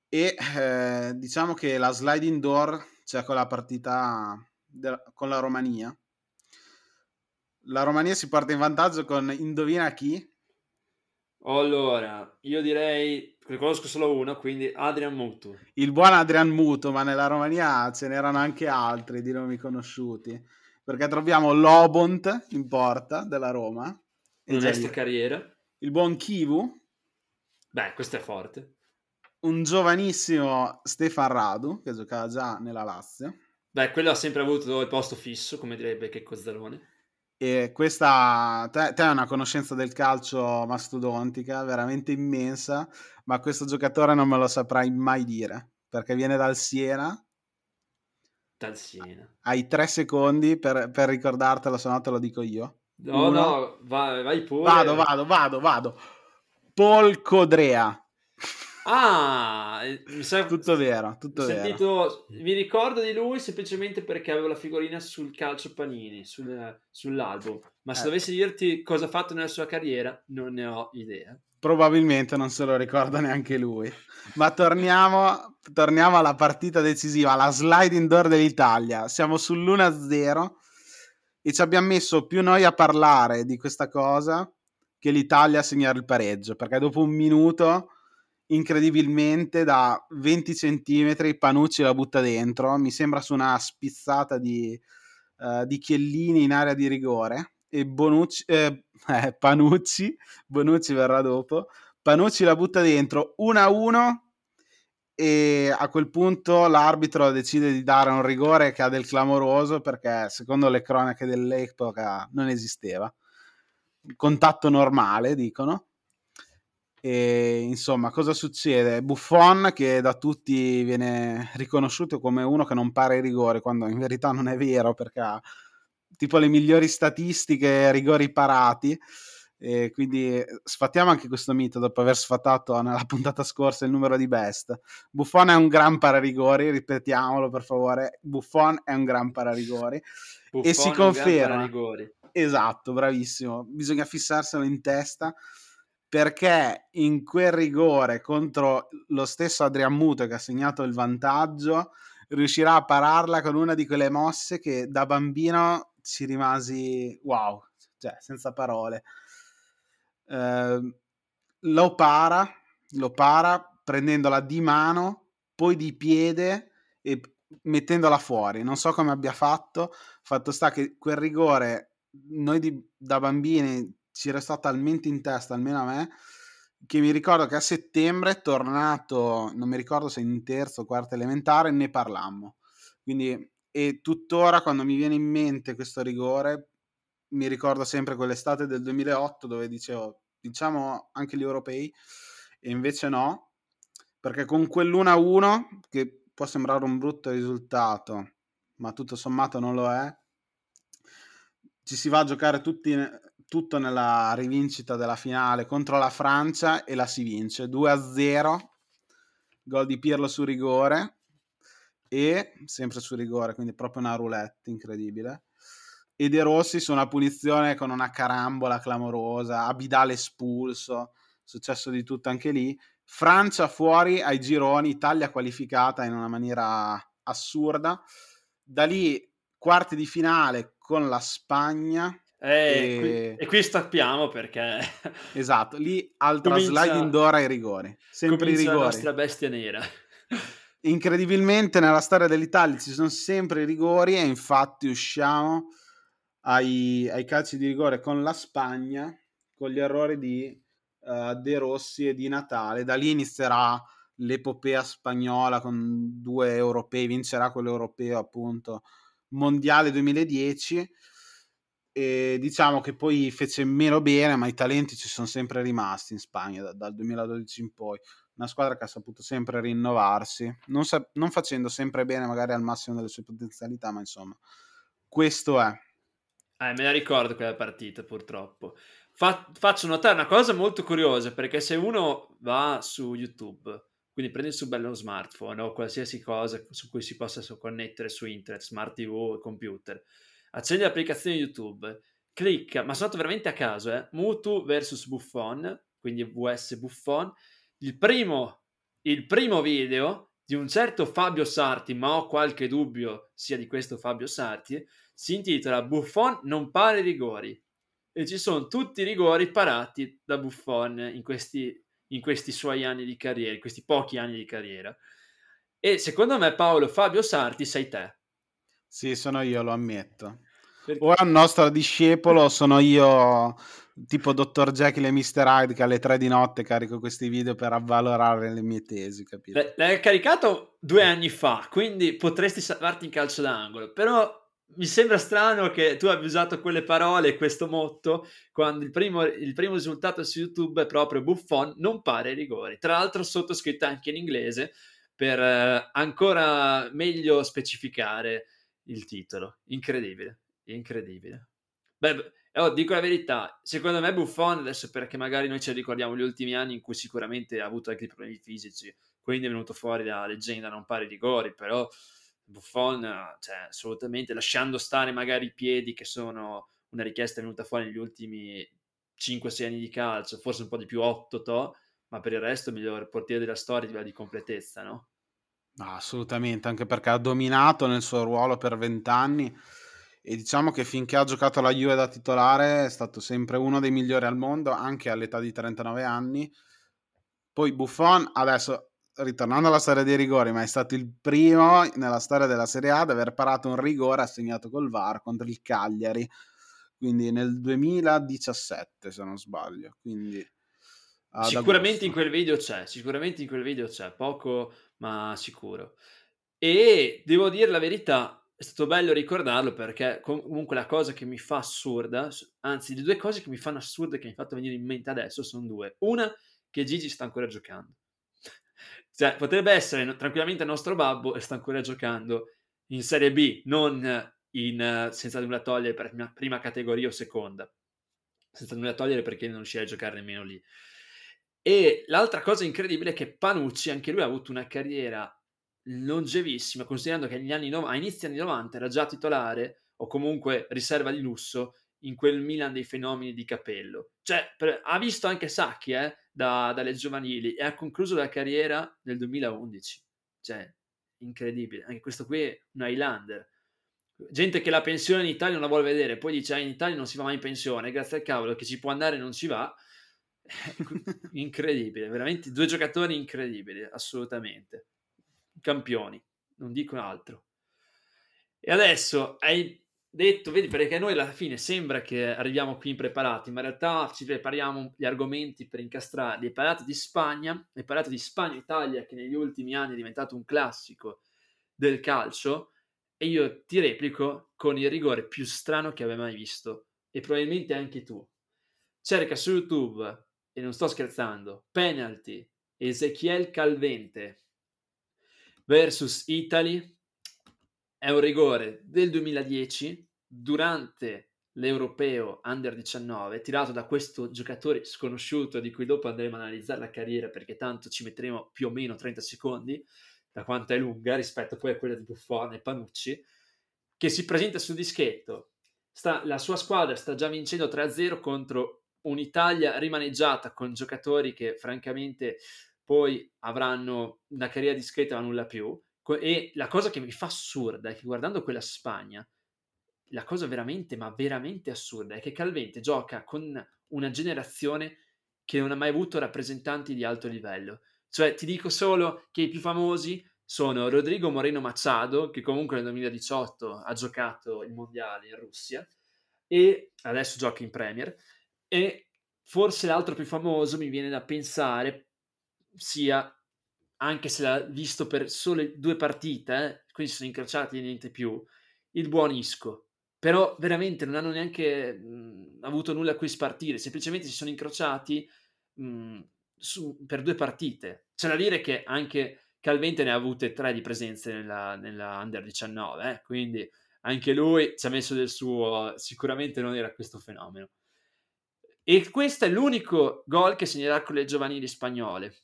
e eh, diciamo che la sliding door c'è con la partita de- con la Romania. La Romania si porta in vantaggio con indovina chi? Allora, io direi, ne conosco solo uno, quindi Adrian Mutu. Il buon Adrian Mutu, ma nella Romania ce n'erano anche altri di nomi conosciuti, perché troviamo Lobont in porta della Roma. Onesta carriera. Il buon Kivu. Beh, questo è forte. Un giovanissimo Stefan Radu, che giocava già nella Lazio. Beh, quello ha sempre avuto il posto fisso, come direbbe che Cozzalone. E questa, te, te hai una conoscenza del calcio mastodontica, veramente immensa, ma questo giocatore non me lo saprai mai dire, perché viene dal Siena. Dal Siena. Hai tre secondi per, per ricordartelo, se no te lo dico io. No, Uno. no, vai, vai pure. Vado, vado, vado, vado. Paul Codrea. Ah, mi sa... tutto vero, tutto sentito... vero. Mi ricordo di lui semplicemente perché avevo la figurina sul calcio panini, sul, sull'album. Ma se eh. dovessi dirti cosa ha fatto nella sua carriera, non ne ho idea. Probabilmente non se lo ricorda neanche lui. Ma torniamo, torniamo alla partita decisiva, la sliding door dell'Italia. Siamo sull'1-0 e ci abbiamo messo più noi a parlare di questa cosa che l'Italia a segnare il pareggio, perché dopo un minuto incredibilmente da 20 centimetri Panucci la butta dentro, mi sembra su una spizzata di, uh, di Chiellini in area di rigore. E Bonucci, eh, eh, Panucci, Bonucci verrà dopo, Panucci la butta dentro 1-1 e a quel punto l'arbitro decide di dare un rigore che ha del clamoroso perché secondo le cronache dell'epoca non esisteva. Contatto normale, dicono e insomma, cosa succede? Buffon, che da tutti viene riconosciuto come uno che non pare i rigori, quando in verità non è vero, perché ha tipo le migliori statistiche rigori parati. E quindi sfattiamo anche questo mito dopo aver sfatato nella puntata scorsa il numero di best. Buffon è un gran pararigori, ripetiamolo per favore. Buffon è un gran pararigori Buffon e si conferma. Esatto, bravissimo. Bisogna fissarselo in testa perché in quel rigore contro lo stesso Adrian Muto che ha segnato il vantaggio riuscirà a pararla con una di quelle mosse che da bambino ci rimasi wow, cioè senza parole. Eh, lo para, lo para prendendola di mano, poi di piede e mettendola fuori. Non so come abbia fatto, fatto sta che quel rigore noi di, da bambini ci restò talmente in testa, almeno a me, che mi ricordo che a settembre tornato, non mi ricordo se in terzo o quarta elementare, ne parlammo. Quindi, e tuttora quando mi viene in mente questo rigore, mi ricordo sempre quell'estate del 2008 dove dicevo, diciamo anche gli europei, e invece no, perché con quell'1-1, che può sembrare un brutto risultato, ma tutto sommato non lo è, ci si va a giocare tutti, tutto nella rivincita della finale contro la Francia e la si vince 2-0, gol di Pirlo su rigore e sempre su rigore, quindi proprio una roulette incredibile. E De Rossi su una punizione con una carambola clamorosa, Abidal espulso, successo di tutto anche lì. Francia fuori ai gironi, Italia qualificata in una maniera assurda. Da lì quarti di finale con la Spagna eh, e... Qui, e... qui stappiamo perché... esatto, lì altra comincia, sliding door ai rigori. Sempre i rigori. la nostra bestia nera. Incredibilmente nella storia dell'Italia ci sono sempre i rigori e infatti usciamo ai, ai calci di rigore con la Spagna con gli errori di uh, De Rossi e di Natale. Da lì inizierà l'epopea spagnola con due europei, vincerà quello europeo appunto mondiale 2010 e diciamo che poi fece meno bene, ma i talenti ci sono sempre rimasti in Spagna da, dal 2012 in poi. Una squadra che ha saputo sempre rinnovarsi, non, sa- non facendo sempre bene, magari al massimo delle sue potenzialità, ma insomma, questo è. Eh, me la ricordo quella partita, purtroppo. Fa- faccio notare una cosa molto curiosa, perché se uno va su YouTube, quindi prendi il suo bello smartphone o qualsiasi cosa su cui si possa connettere su internet, smart TV, computer, accendi l'applicazione YouTube, clicca, ma sono andato veramente a caso, eh, Mutu vs Buffon, quindi VS Buffon, il primo, il primo video di un certo Fabio Sarti, ma ho qualche dubbio sia di questo Fabio Sarti, si intitola Buffon non pare rigori e ci sono tutti i rigori parati da Buffon in questi, in questi suoi anni di carriera, in questi pochi anni di carriera. E secondo me Paolo Fabio Sarti sei te. Sì, sono io, lo ammetto. Perché? Ora il nostro discepolo sono io, tipo Dr. Jekyll e Mr. Hyde, che alle tre di notte carico questi video per avvalorare le mie tesi, capito? L'hai caricato due anni fa, quindi potresti salvarti in calcio d'angolo, però mi sembra strano che tu abbia usato quelle parole e questo motto quando il primo, il primo, risultato su YouTube è proprio Buffon non pare rigori. Tra l'altro sottoscritto anche in inglese per eh, ancora meglio specificare il titolo. Incredibile, incredibile. Beh, oh, dico la verità, secondo me Buffon, adesso perché magari noi ci ricordiamo gli ultimi anni in cui sicuramente ha avuto anche problemi fisici, quindi è venuto fuori la leggenda non pare rigori, però Buffon, cioè, assolutamente, lasciando stare magari i piedi che sono una richiesta venuta fuori negli ultimi 5-6 anni di calcio, forse un po' di più 8 to, ma per il resto il miglior portiere della storia di completezza, no? No, assolutamente, anche perché ha dominato nel suo ruolo per vent'anni e diciamo che finché ha giocato la Juve da titolare è stato sempre uno dei migliori al mondo, anche all'età di 39 anni. Poi Buffon, adesso ritornando alla storia dei rigori, ma è stato il primo nella storia della Serie A ad aver parato un rigore assegnato col VAR contro il Cagliari, quindi nel 2017 se non sbaglio. Quindi, sicuramente in quel video c'è, sicuramente in quel video c'è, poco ma sicuro. E devo dire la verità, è stato bello ricordarlo perché comunque la cosa che mi fa assurda, anzi le due cose che mi fanno assurda e che mi hanno fatto venire in mente adesso sono due. Una, che Gigi sta ancora giocando. cioè, potrebbe essere tranquillamente il nostro babbo e sta ancora giocando in Serie B, non in, senza nulla togliere per prima, categoria o seconda. Senza nulla togliere perché non riuscirà a giocare nemmeno lì. E l'altra cosa incredibile è che Panucci, anche lui ha avuto una carriera longevissima, considerando che negli anni, a inizi anni 90 era già titolare o comunque riserva di lusso in quel Milan dei fenomeni di capello. Cioè, per, ha visto anche Sacchi eh, da, dalle giovanili e ha concluso la carriera nel 2011. Cioè, incredibile. Anche questo qui è un Highlander. Gente che la pensione in Italia non la vuole vedere, poi dice ah, in Italia non si va mai in pensione, grazie al cavolo che ci può andare non ci va incredibile, veramente due giocatori incredibili, assolutamente. Campioni, non dico altro. E adesso hai detto, vedi, perché noi alla fine sembra che arriviamo qui impreparati, ma in realtà ci prepariamo gli argomenti per incastrarli. Hai parlato di Spagna, hai parlato di Spagna-Italia, che negli ultimi anni è diventato un classico del calcio, e io ti replico con il rigore più strano che abbia mai visto, e probabilmente anche tu. Cerca su YouTube, e non sto scherzando, penalty, Ezechiel Calvente versus Italy. È un rigore del 2010 durante l'europeo under 19 tirato da questo giocatore sconosciuto di cui dopo andremo a analizzare la carriera perché tanto ci metteremo più o meno 30 secondi da quanto è lunga rispetto poi a quella di Buffon e Panucci che si presenta sul dischetto. Sta, la sua squadra sta già vincendo 3-0 contro un'Italia rimaneggiata con giocatori che francamente poi avranno una carriera discreta ma nulla più e la cosa che mi fa assurda è che guardando quella Spagna, la cosa veramente, ma veramente assurda è che Calvente gioca con una generazione che non ha mai avuto rappresentanti di alto livello. Cioè, ti dico solo che i più famosi sono Rodrigo Moreno Machado, che comunque nel 2018 ha giocato il mondiale in Russia e adesso gioca in Premier. E forse l'altro più famoso mi viene da pensare sia anche se l'ha visto per sole due partite, eh, quindi sono incrociati e niente più, il buon Isco. Però veramente non hanno neanche mh, avuto nulla a cui spartire, semplicemente si sono incrociati mh, su, per due partite. C'è da dire che anche Calvente ne ha avute tre di presenze nella, nella Under 19, eh, quindi anche lui ci ha messo del suo, sicuramente non era questo fenomeno. E questo è l'unico gol che segnerà con le giovanili spagnole.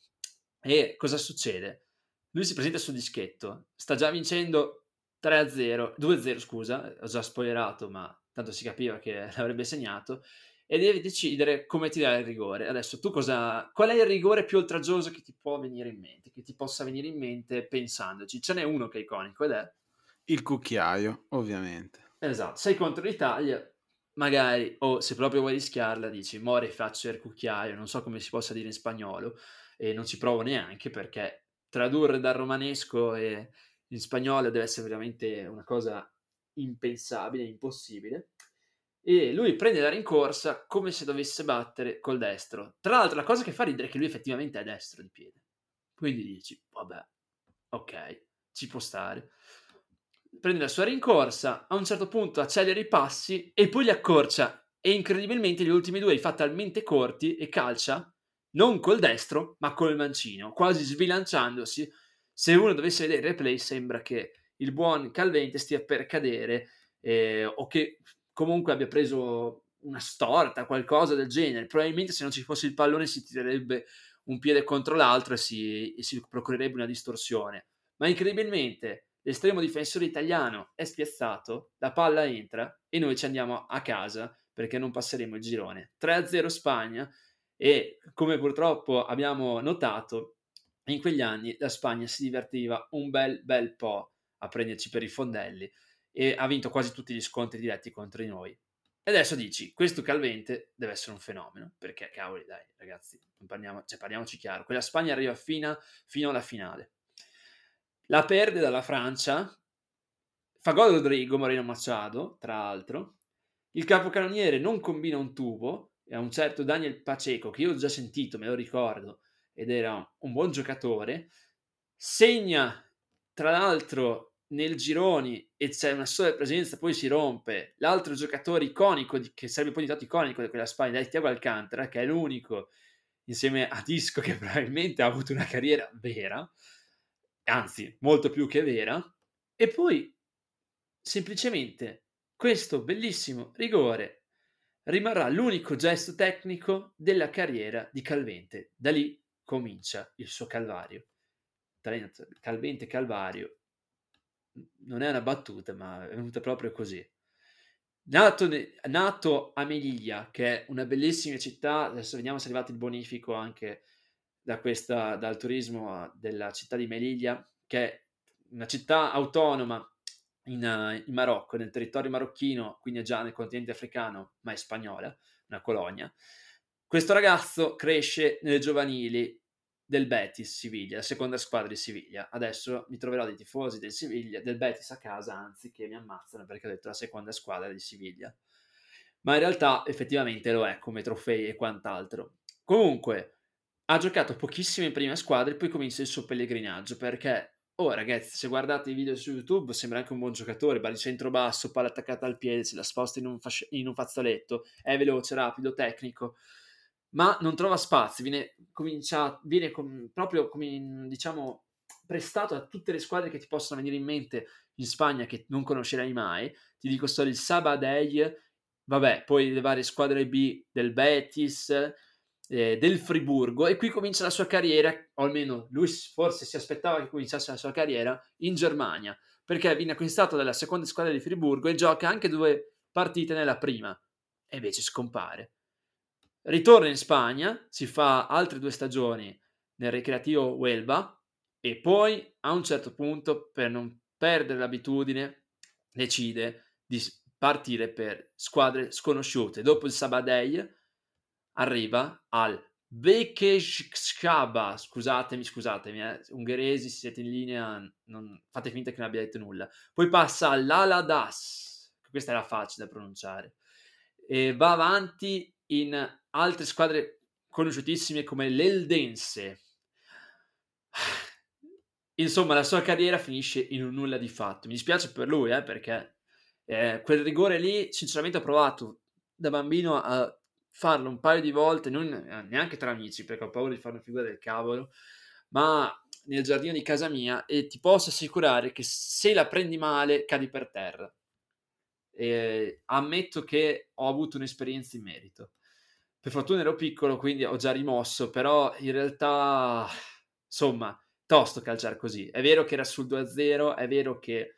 E cosa succede? Lui si presenta sul dischetto, sta già vincendo 3-0, 2-0 scusa, ho già spoilerato ma tanto si capiva che l'avrebbe segnato, e deve decidere come tirare il rigore. Adesso tu cosa... Qual è il rigore più oltraggioso che ti può venire in mente, che ti possa venire in mente pensandoci? Ce n'è uno che è iconico ed è... Il cucchiaio, ovviamente. Esatto, sei contro l'Italia, magari, o se proprio vuoi rischiarla, dici, more faccio il cucchiaio, non so come si possa dire in spagnolo, e non ci provo neanche perché tradurre dal romanesco e in spagnolo deve essere veramente una cosa impensabile, impossibile. E lui prende la rincorsa come se dovesse battere col destro. Tra l'altro, la cosa che fa ridere è che lui effettivamente è destro di piede. Quindi dici, vabbè, ok, ci può stare. Prende la sua rincorsa, a un certo punto accelera i passi e poi li accorcia. E incredibilmente gli ultimi due li fa talmente corti e calcia non col destro, ma col mancino, quasi sbilanciandosi. Se uno dovesse vedere il replay, sembra che il buon Calvente stia per cadere eh, o che comunque abbia preso una storta, qualcosa del genere. Probabilmente se non ci fosse il pallone si tirerebbe un piede contro l'altro e si, e si procurerebbe una distorsione. Ma incredibilmente l'estremo difensore italiano è spiazzato, la palla entra e noi ci andiamo a casa perché non passeremo il girone. 3-0 Spagna, e come purtroppo abbiamo notato, in quegli anni la Spagna si divertiva un bel bel po' a prenderci per i fondelli e ha vinto quasi tutti gli scontri diretti contro di noi. E adesso dici, questo Calvente deve essere un fenomeno, perché cavoli dai ragazzi, parliamo, cioè, parliamoci chiaro, quella Spagna arriva fino, fino alla finale. La perde dalla Francia, fa gol Rodrigo Moreno Machado, tra l'altro, il capocannoniere non combina un tubo, a un certo Daniel Paceco, che io ho già sentito, me lo ricordo, ed era un buon giocatore, segna tra l'altro nel gironi e c'è una sola presenza, poi si rompe. L'altro giocatore iconico, di, che sarebbe poi diventato iconico di quella Spagna, è Thiago Alcantara, che è l'unico insieme a Disco che probabilmente ha avuto una carriera vera, anzi molto più che vera, e poi semplicemente questo bellissimo rigore rimarrà l'unico gesto tecnico della carriera di Calvente. Da lì comincia il suo calvario. Calvente Calvario non è una battuta, ma è venuta proprio così. Nato, nato, a Melilla, che è una bellissima città, adesso vediamo se è arrivato il bonifico anche da questa, dal turismo della città di Melilla, che è una città autonoma in, uh, in, Marocco, nel territorio marocchino, quindi è già nel continente africano, ma è spagnola, una colonia. Questo ragazzo cresce nelle giovanili del Betis Siviglia, la seconda squadra di Siviglia. Adesso mi troverò dei tifosi del Siviglia, del Betis a casa, anzi che mi ammazzano perché ho detto la seconda squadra di Siviglia. Ma in realtà effettivamente lo è come trofei e quant'altro. Comunque, ha giocato pochissime prime squadre e poi comincia il suo pellegrinaggio perché Oh ragazzi, se guardate i video su YouTube sembra anche un buon giocatore, baricentro basso, palla attaccata al piede, se la sposta in un, fasc- in un fazzoletto, è veloce, rapido, tecnico, ma non trova spazio, viene, comincia, viene com- proprio come, diciamo, prestato a tutte le squadre che ti possono venire in mente in Spagna che non conoscerai mai. Ti dico solo il Sabadell, vabbè, poi le varie squadre B del Betis, eh, del Friburgo e qui comincia la sua carriera, o almeno lui forse si aspettava che cominciasse la sua carriera in Germania, perché viene acquistato dalla seconda squadra di Friburgo e gioca anche due partite nella prima e invece scompare. Ritorna in Spagna, si fa altre due stagioni nel Recreativo Huelva e poi a un certo punto, per non perdere l'abitudine, decide di partire per squadre sconosciute. Dopo il Sabadell arriva al Bekeshkaba, scusatemi, scusatemi, eh, ungheresi, se siete in linea, non, fate finta che non abbia detto nulla. Poi passa all'Aladas, questa era facile da pronunciare, e va avanti in altre squadre conosciutissime come l'Eldense. Insomma, la sua carriera finisce in un nulla di fatto. Mi dispiace per lui, eh, perché eh, quel rigore lì, sinceramente, ho provato da bambino a farlo un paio di volte, non eh, neanche tra amici, perché ho paura di fare una figura del cavolo, ma nel giardino di casa mia e ti posso assicurare che se la prendi male cadi per terra. E ammetto che ho avuto un'esperienza in merito. Per fortuna ero piccolo, quindi ho già rimosso, però in realtà, insomma, tosto calciare così. È vero che era sul 2-0, è vero che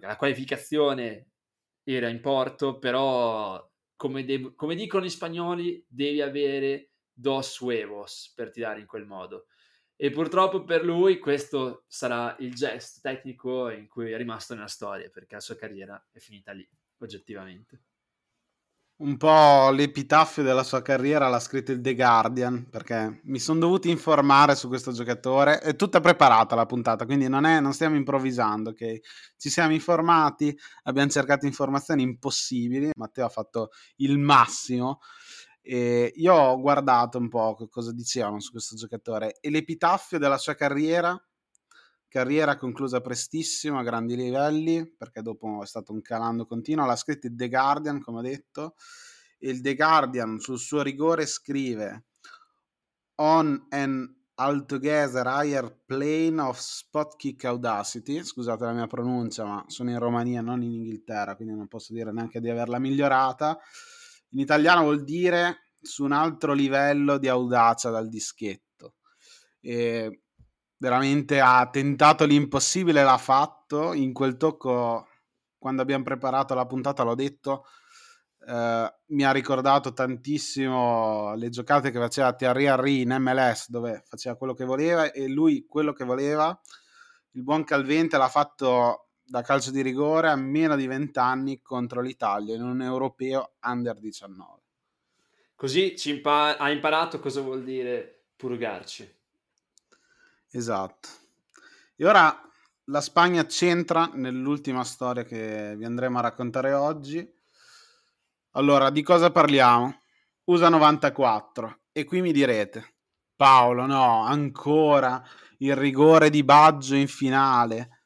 la qualificazione era in porto, però come, de- come dicono gli spagnoli, devi avere dos huevos per tirare in quel modo. E purtroppo per lui questo sarà il gesto tecnico in cui è rimasto nella storia, perché la sua carriera è finita lì, oggettivamente un po' l'epitaffio della sua carriera l'ha scritto il The Guardian perché mi sono dovuto informare su questo giocatore. È tutta preparata la puntata quindi non, è, non stiamo improvvisando ok? Ci siamo informati abbiamo cercato informazioni impossibili. Matteo ha fatto il massimo. E io ho guardato un po' cosa dicevano su questo giocatore. E l'epitaffio della sua carriera carriera conclusa prestissimo a grandi livelli, perché dopo è stato un calando continuo. L'ha scritto The Guardian, come ho detto, e il The Guardian sul suo rigore scrive On an altogether higher plane of spot kick audacity, scusate la mia pronuncia, ma sono in Romania, non in Inghilterra, quindi non posso dire neanche di averla migliorata. In italiano vuol dire su un altro livello di audacia dal dischetto. E veramente ha tentato l'impossibile, l'ha fatto. In quel tocco, quando abbiamo preparato la puntata, l'ho detto, eh, mi ha ricordato tantissimo le giocate che faceva Thierry Henry in MLS, dove faceva quello che voleva e lui quello che voleva. Il buon Calvente l'ha fatto da calcio di rigore a meno di 20 anni contro l'Italia in un europeo under 19. Così impa- ha imparato cosa vuol dire purgarci. Esatto. E ora la Spagna c'entra nell'ultima storia che vi andremo a raccontare oggi. Allora, di cosa parliamo? USA 94. E qui mi direte, Paolo, no, ancora il rigore di Baggio in finale.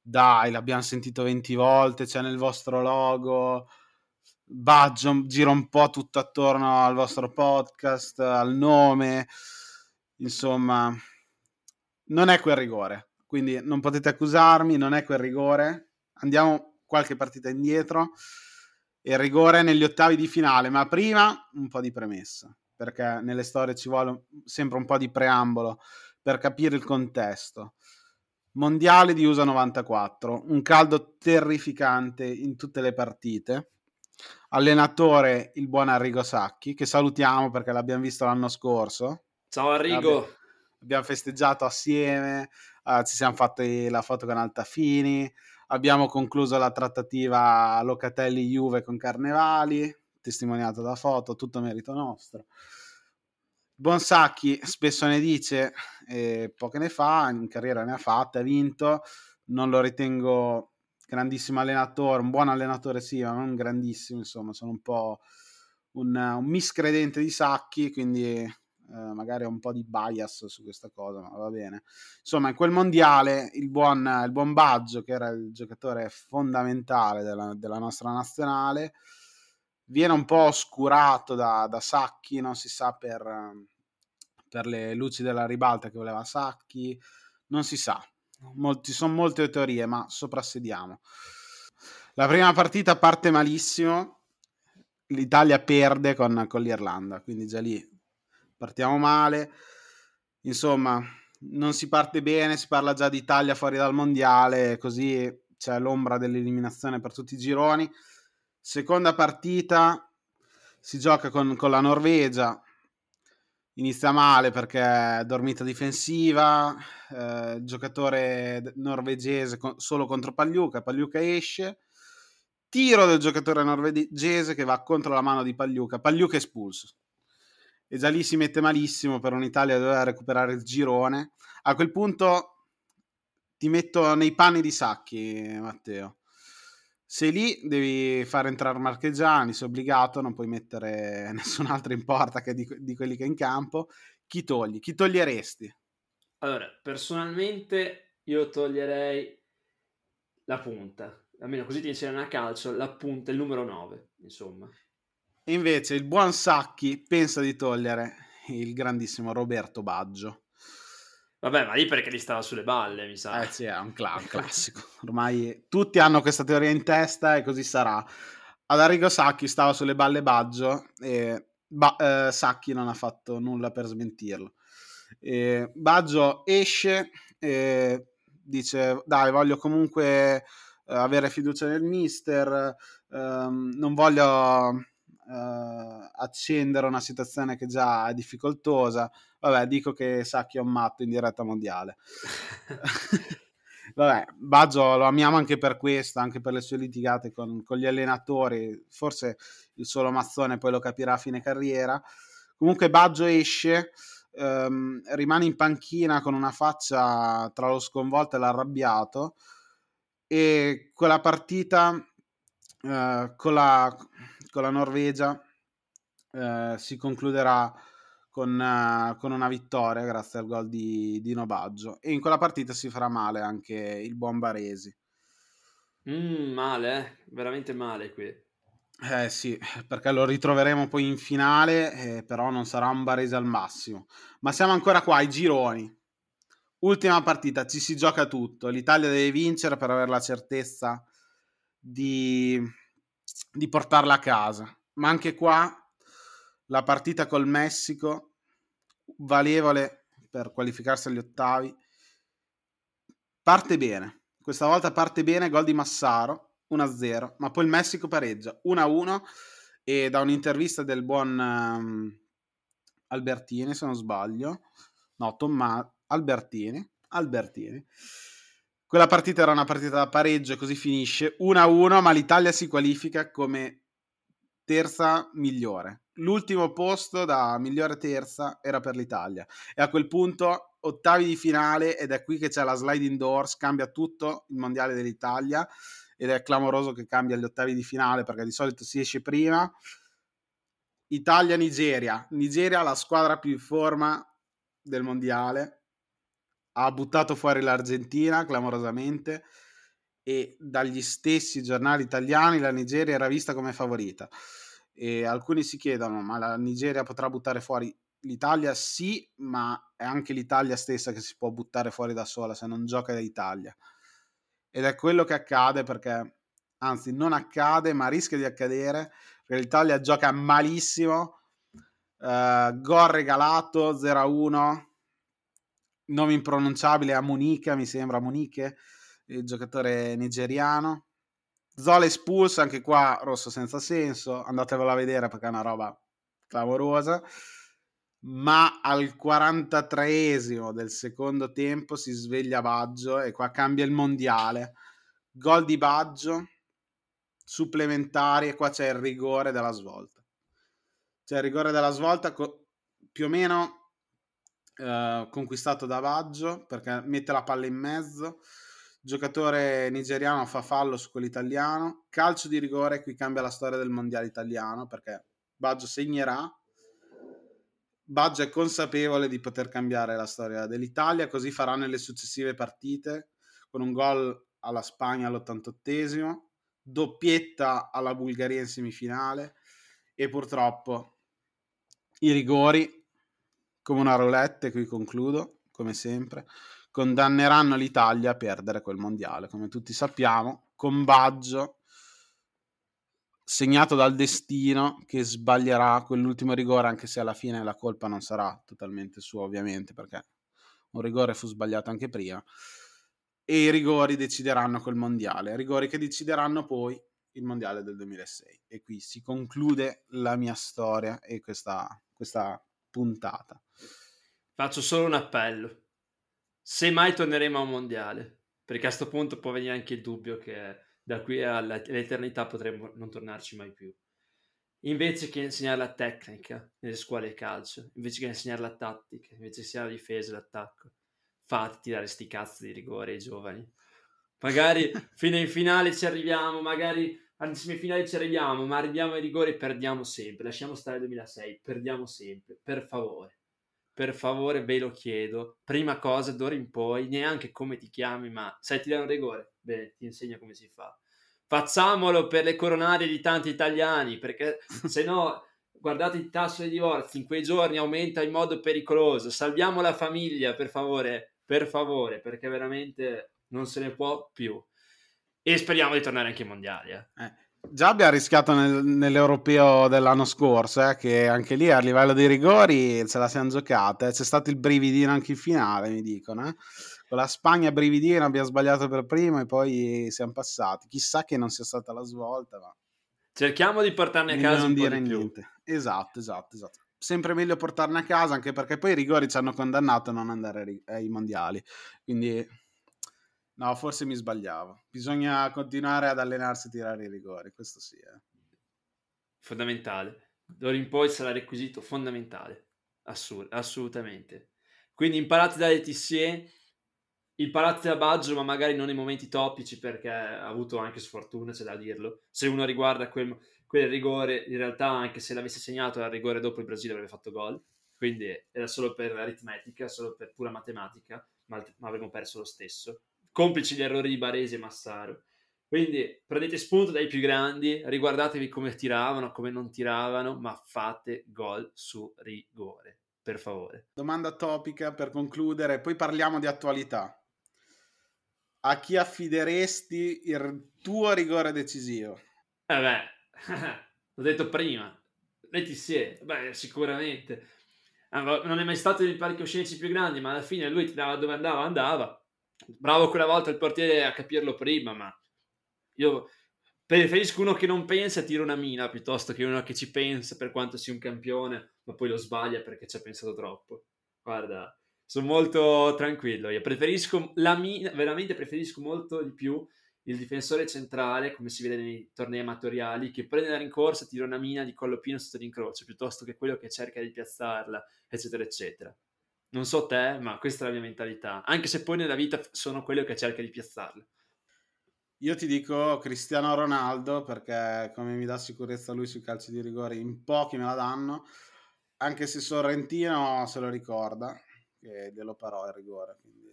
Dai, l'abbiamo sentito 20 volte, c'è nel vostro logo. Baggio gira un po' tutto attorno al vostro podcast, al nome. Insomma, non è quel rigore, quindi non potete accusarmi, non è quel rigore. Andiamo qualche partita indietro. Il rigore negli ottavi di finale, ma prima un po' di premessa, perché nelle storie ci vuole sempre un po' di preambolo per capire il contesto. Mondiale di USA 94, un caldo terrificante in tutte le partite. Allenatore il buon Arrigo Sacchi, che salutiamo perché l'abbiamo visto l'anno scorso. Ciao Arrigo abbiamo festeggiato assieme, uh, ci siamo fatti la foto con Altafini, abbiamo concluso la trattativa Locatelli-Juve con Carnevali, testimoniato da foto, tutto merito nostro. Bonsacchi spesso ne dice, eh, poche ne fa, in carriera ne ha fatte, ha vinto, non lo ritengo grandissimo allenatore, un buon allenatore sì, ma non grandissimo, insomma, sono un po' un, un miscredente di Sacchi, quindi eh, magari ho un po' di bias su questa cosa, ma va bene. Insomma, in quel mondiale il buon, il buon Baggio, che era il giocatore fondamentale della, della nostra nazionale, viene un po' oscurato da, da Sacchi, non si sa per, per, le luci della ribalta che voleva Sacchi, non si sa. Molti, sono molte teorie, ma soprassediamo. La prima partita parte malissimo, l'Italia perde con, con l'Irlanda, quindi già lì partiamo male. Insomma, non si parte bene, si parla già di Italia fuori dal mondiale, così c'è l'ombra dell'eliminazione per tutti i gironi. Seconda partita si gioca con, con la Norvegia. Inizia male perché dormita difensiva, eh, giocatore norvegese con, solo contro Pagliuca, Pagliuca esce, tiro del giocatore norvegese che va contro la mano di Pagliuca, Pagliuca espulso. E già lì si mette malissimo per un'Italia doveva recuperare il girone. A quel punto ti metto nei panni di Sacchi, Matteo sei lì, devi fare entrare Marchegiani, sei obbligato, non puoi mettere nessun altro in porta che di, di quelli che è in campo. Chi togli? Chi toglieresti? Allora, personalmente io toglierei la punta, almeno così ti insegnano a calcio, la punta, il numero 9, insomma. E invece il buon Sacchi pensa di togliere il grandissimo Roberto Baggio. Vabbè, ma lì perché gli stava sulle balle, mi sa. Eh sì, è un, cl- un classico. Ormai tutti hanno questa teoria in testa e così sarà. Ad Arrigo Sacchi stava sulle balle Baggio e ba- eh, Sacchi non ha fatto nulla per smentirlo. E Baggio esce e dice dai voglio comunque uh, avere fiducia nel mister, uh, non voglio uh, accendere una situazione che già è difficoltosa. Vabbè, dico che Sacchi è un matto in diretta mondiale. Vabbè, Baggio lo amiamo anche per questo, anche per le sue litigate con, con, gli allenatori. Forse il solo Mazzone poi lo capirà a fine carriera. Comunque Baggio esce, ehm, rimane in panchina con una faccia tra lo sconvolto e l'arrabbiato e quella partita eh, con, la, con, la, Norvegia eh, si concluderà con, uh, con, una vittoria grazie al gol di Dino Baggio e in quella partita si farà male anche il buon Baresi. Mm, male, eh? veramente male qui. Eh sì, perché lo ritroveremo poi in finale, eh, però non sarà un Baresi al massimo. Ma siamo ancora qua ai gironi. Ultima partita, ci si gioca tutto. L'Italia deve vincere per avere la certezza di, di portarla a casa. Ma anche qua la partita col Messico, valevole per qualificarsi agli ottavi, parte bene. Questa volta parte bene, gol di Massaro, 1-0, ma poi il Messico pareggia 1-1 e da un'intervista del buon um, Albertini, se non sbaglio, no, Tommaso Albertini, Albertini. Quella partita era una partita da pareggio e così finisce 1-1, ma l'Italia si qualifica come terza migliore l'ultimo posto da migliore terza era per l'Italia e a quel punto ottavi di finale ed è qui che c'è la sliding doors, cambia tutto il mondiale dell'Italia ed è clamoroso che cambia gli ottavi di finale perché di solito si esce prima. Italia-Nigeria. Nigeria la squadra più in forma del mondiale. Ha buttato fuori l'Argentina clamorosamente e dagli stessi giornali italiani la Nigeria era vista come favorita. E alcuni si chiedono ma la Nigeria potrà buttare fuori l'Italia? Sì ma è anche l'Italia stessa che si può buttare fuori da sola se non gioca d'Italia ed è quello che accade perché anzi non accade ma rischia di accadere perché l'Italia gioca malissimo uh, gol regalato 0-1 nome impronunciabile a Munique mi sembra Munique il giocatore nigeriano Zola espulso, anche qua rosso senza senso, andatevelo a vedere perché è una roba clamorosa. Ma al 43esimo del secondo tempo si sveglia Baggio e qua cambia il mondiale. Gol di Baggio, supplementari e qua c'è il rigore della svolta. C'è il rigore della svolta co- più o meno eh, conquistato da Baggio perché mette la palla in mezzo. Giocatore nigeriano fa fallo su quello italiano, calcio di rigore, qui cambia la storia del mondiale italiano perché Baggio segnerà, Baggio è consapevole di poter cambiare la storia dell'Italia, così farà nelle successive partite con un gol alla Spagna all'88esimo, doppietta alla Bulgaria in semifinale e purtroppo i rigori come una roulette, qui concludo, come sempre, condanneranno l'Italia a perdere quel mondiale, come tutti sappiamo, con Baggio segnato dal destino che sbaglierà quell'ultimo rigore, anche se alla fine la colpa non sarà totalmente sua, ovviamente, perché un rigore fu sbagliato anche prima. E i rigori decideranno quel mondiale, rigori che decideranno poi il mondiale del 2006. E qui si conclude la mia storia e questa, questa puntata. Faccio solo un appello se mai torneremo a un mondiale, perché a questo punto può venire anche il dubbio che da qui all'eternità potremmo non tornarci mai più. Invece che insegnare la tecnica nelle scuole di calcio, invece che insegnare la tattica, invece che insegnare la difesa e l'attacco, fate tirare sti cazzi di rigore ai giovani. Magari fino in finale ci arriviamo, magari alle semifinali ci arriviamo, ma arriviamo ai rigori e perdiamo sempre. Lasciamo stare il 2006, perdiamo sempre, per favore per favore ve lo chiedo, prima cosa d'ora in poi, neanche come ti chiami, ma sai tirare un rigore? Bene, ti insegno come si fa. Facciamolo per le coronarie di tanti italiani, perché se no, guardate il tasso di divorzi, in quei giorni aumenta in modo pericoloso. Salviamo la famiglia, per favore, per favore, perché veramente non se ne può più. E speriamo di tornare anche ai mondiali. Eh. Eh Già abbiamo rischiato nel, nell'europeo dell'anno scorso, eh, che anche lì a livello dei rigori ce la siamo giocata. Eh. C'è stato il brividino anche in finale, mi dicono. Eh. Con la Spagna brividino abbiamo sbagliato per primo e poi siamo passati. Chissà che non sia stata la svolta, ma... Cerchiamo di portarne a casa non dire niente. Esatto, esatto, esatto. Sempre meglio portarne a casa, anche perché poi i rigori ci hanno condannato a non andare ai mondiali. Quindi No, forse mi sbagliavo. Bisogna continuare ad allenarsi a tirare i rigori, questo sì. Eh. Fondamentale. D'ora in poi sarà requisito fondamentale. Assur- assolutamente. Quindi imparate dalle TCE, imparate da Baggio, ma magari non nei momenti topici perché ha avuto anche sfortuna, c'è da dirlo. Se uno riguarda quel, quel rigore, in realtà anche se l'avesse segnato al rigore dopo il Brasile avrebbe fatto gol. Quindi era solo per aritmetica, solo per pura matematica, ma, ma avremmo perso lo stesso complici gli errori di Baresi e Massaro. Quindi prendete spunto dai più grandi, riguardatevi come tiravano, come non tiravano, ma fate gol su rigore, per favore. Domanda topica per concludere, poi parliamo di attualità. A chi affideresti il tuo rigore decisivo? Eh beh, l'ho detto prima, Letizier, beh sicuramente. Non è mai stato nei palcoscenici più grandi, ma alla fine lui tirava dove andava, andava bravo quella volta il portiere a capirlo prima, ma io preferisco uno che non pensa e tira una mina piuttosto che uno che ci pensa per quanto sia un campione, ma poi lo sbaglia perché ci ha pensato troppo. Guarda, sono molto tranquillo. Io preferisco la mina, veramente preferisco molto di più il difensore centrale, come si vede nei tornei amatoriali, che prende la rincorsa, tira una mina di collo pieno sotto l'incrocio, piuttosto che quello che cerca di piazzarla, eccetera, eccetera. Non so te, ma questa è la mia mentalità. Anche se poi nella vita sono quello che cerca di piazzarle. Io ti dico Cristiano Ronaldo perché come mi dà sicurezza lui sui calci di rigore, in pochi me la danno. Anche se Sorrentino se lo ricorda, che glielo parò il rigore. Quindi...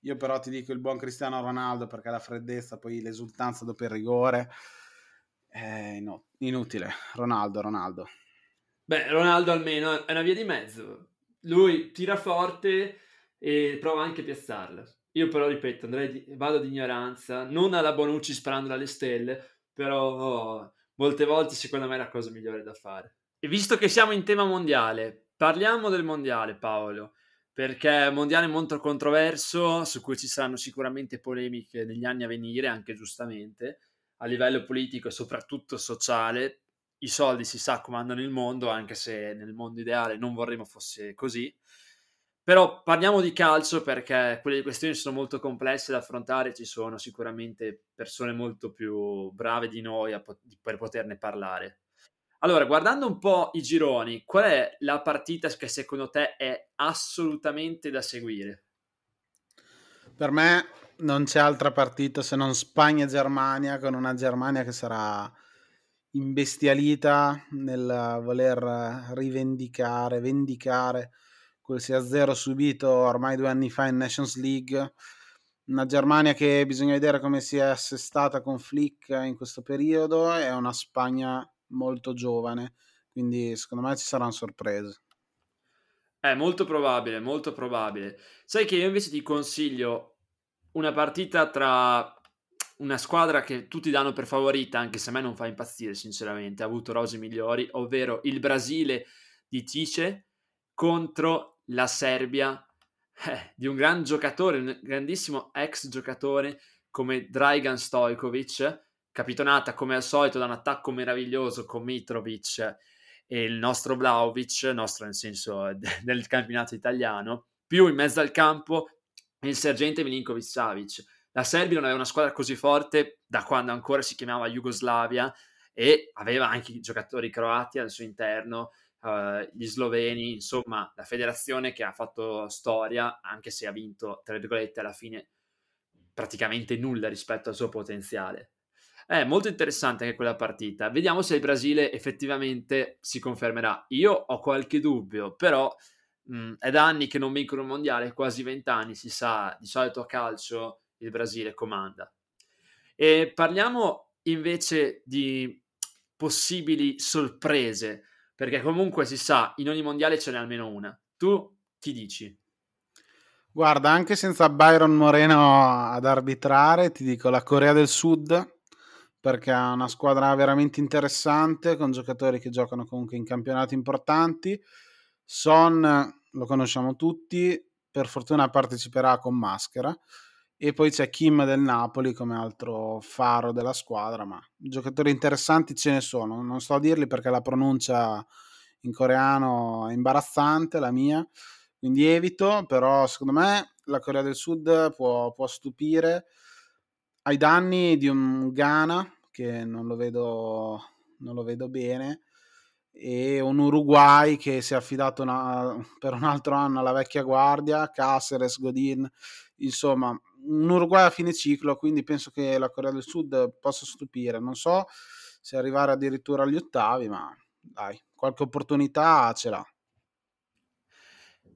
Io però ti dico il buon Cristiano Ronaldo perché la freddezza, poi l'esultanza dopo il rigore è inutile. Ronaldo, Ronaldo. Beh, Ronaldo almeno è una via di mezzo lui tira forte e prova anche a piazzarla. Io però, ripeto, di, vado di ignoranza, non alla Bonucci sparandola alle stelle, però oh, molte volte secondo me è la cosa migliore da fare. E visto che siamo in tema mondiale, parliamo del mondiale Paolo, perché è un mondiale molto controverso, su cui ci saranno sicuramente polemiche negli anni a venire, anche giustamente, a livello politico e soprattutto sociale, i soldi si sa comandano il mondo, anche se nel mondo ideale non vorremmo fosse così. Però parliamo di calcio perché quelle questioni sono molto complesse da affrontare, ci sono sicuramente persone molto più brave di noi po- per poterne parlare. Allora, guardando un po' i gironi, qual è la partita che secondo te è assolutamente da seguire? Per me non c'è altra partita se non Spagna-Germania, con una Germania che sarà imbestialita nel voler rivendicare, vendicare quel 6-0 subito ormai due anni fa in Nations League. Una Germania che bisogna vedere come si è assestata con Flick in questo periodo e una Spagna molto giovane, quindi secondo me ci saranno sorprese. È molto probabile, molto probabile. Sai che io invece ti consiglio una partita tra una squadra che tutti danno per favorita, anche se a me non fa impazzire sinceramente, ha avuto rose migliori, ovvero il Brasile di Tice contro la Serbia. Eh, di un gran giocatore, un grandissimo ex giocatore come Dragan Stojkovic, capitonata come al solito da un attacco meraviglioso con Mitrovic e il nostro Vlaovic, nostro nel senso del campionato italiano, più in mezzo al campo il sergente Milinkovic Savic. La Serbia non aveva una squadra così forte da quando ancora si chiamava Jugoslavia e aveva anche giocatori croati al suo interno, uh, gli sloveni, insomma la federazione che ha fatto storia, anche se ha vinto, tra virgolette, alla fine praticamente nulla rispetto al suo potenziale. È molto interessante anche quella partita. Vediamo se il Brasile effettivamente si confermerà. Io ho qualche dubbio, però mh, mm, è da anni che non vincono il mondiale, quasi vent'anni, si sa, di solito a calcio il Brasile comanda. E parliamo invece di possibili sorprese, perché comunque si sa, in ogni mondiale ce n'è almeno una. Tu chi dici? Guarda, anche senza Byron Moreno ad arbitrare, ti dico la Corea del Sud perché ha una squadra veramente interessante con giocatori che giocano comunque in campionati importanti. Son lo conosciamo tutti, per fortuna parteciperà con maschera. E poi c'è Kim del Napoli come altro faro della squadra, ma giocatori interessanti ce ne sono. Non sto a dirli perché la pronuncia in coreano è imbarazzante, la mia, quindi evito, però secondo me la Corea del Sud può, può stupire ai danni di un Ghana che non lo vedo, non lo vedo bene e un Uruguay che si è affidato una, per un altro anno alla vecchia guardia, Caceres, Godin, insomma un Uruguay a fine ciclo, quindi penso che la Corea del Sud possa stupire. Non so se arrivare addirittura agli ottavi, ma dai, qualche opportunità ce l'ha.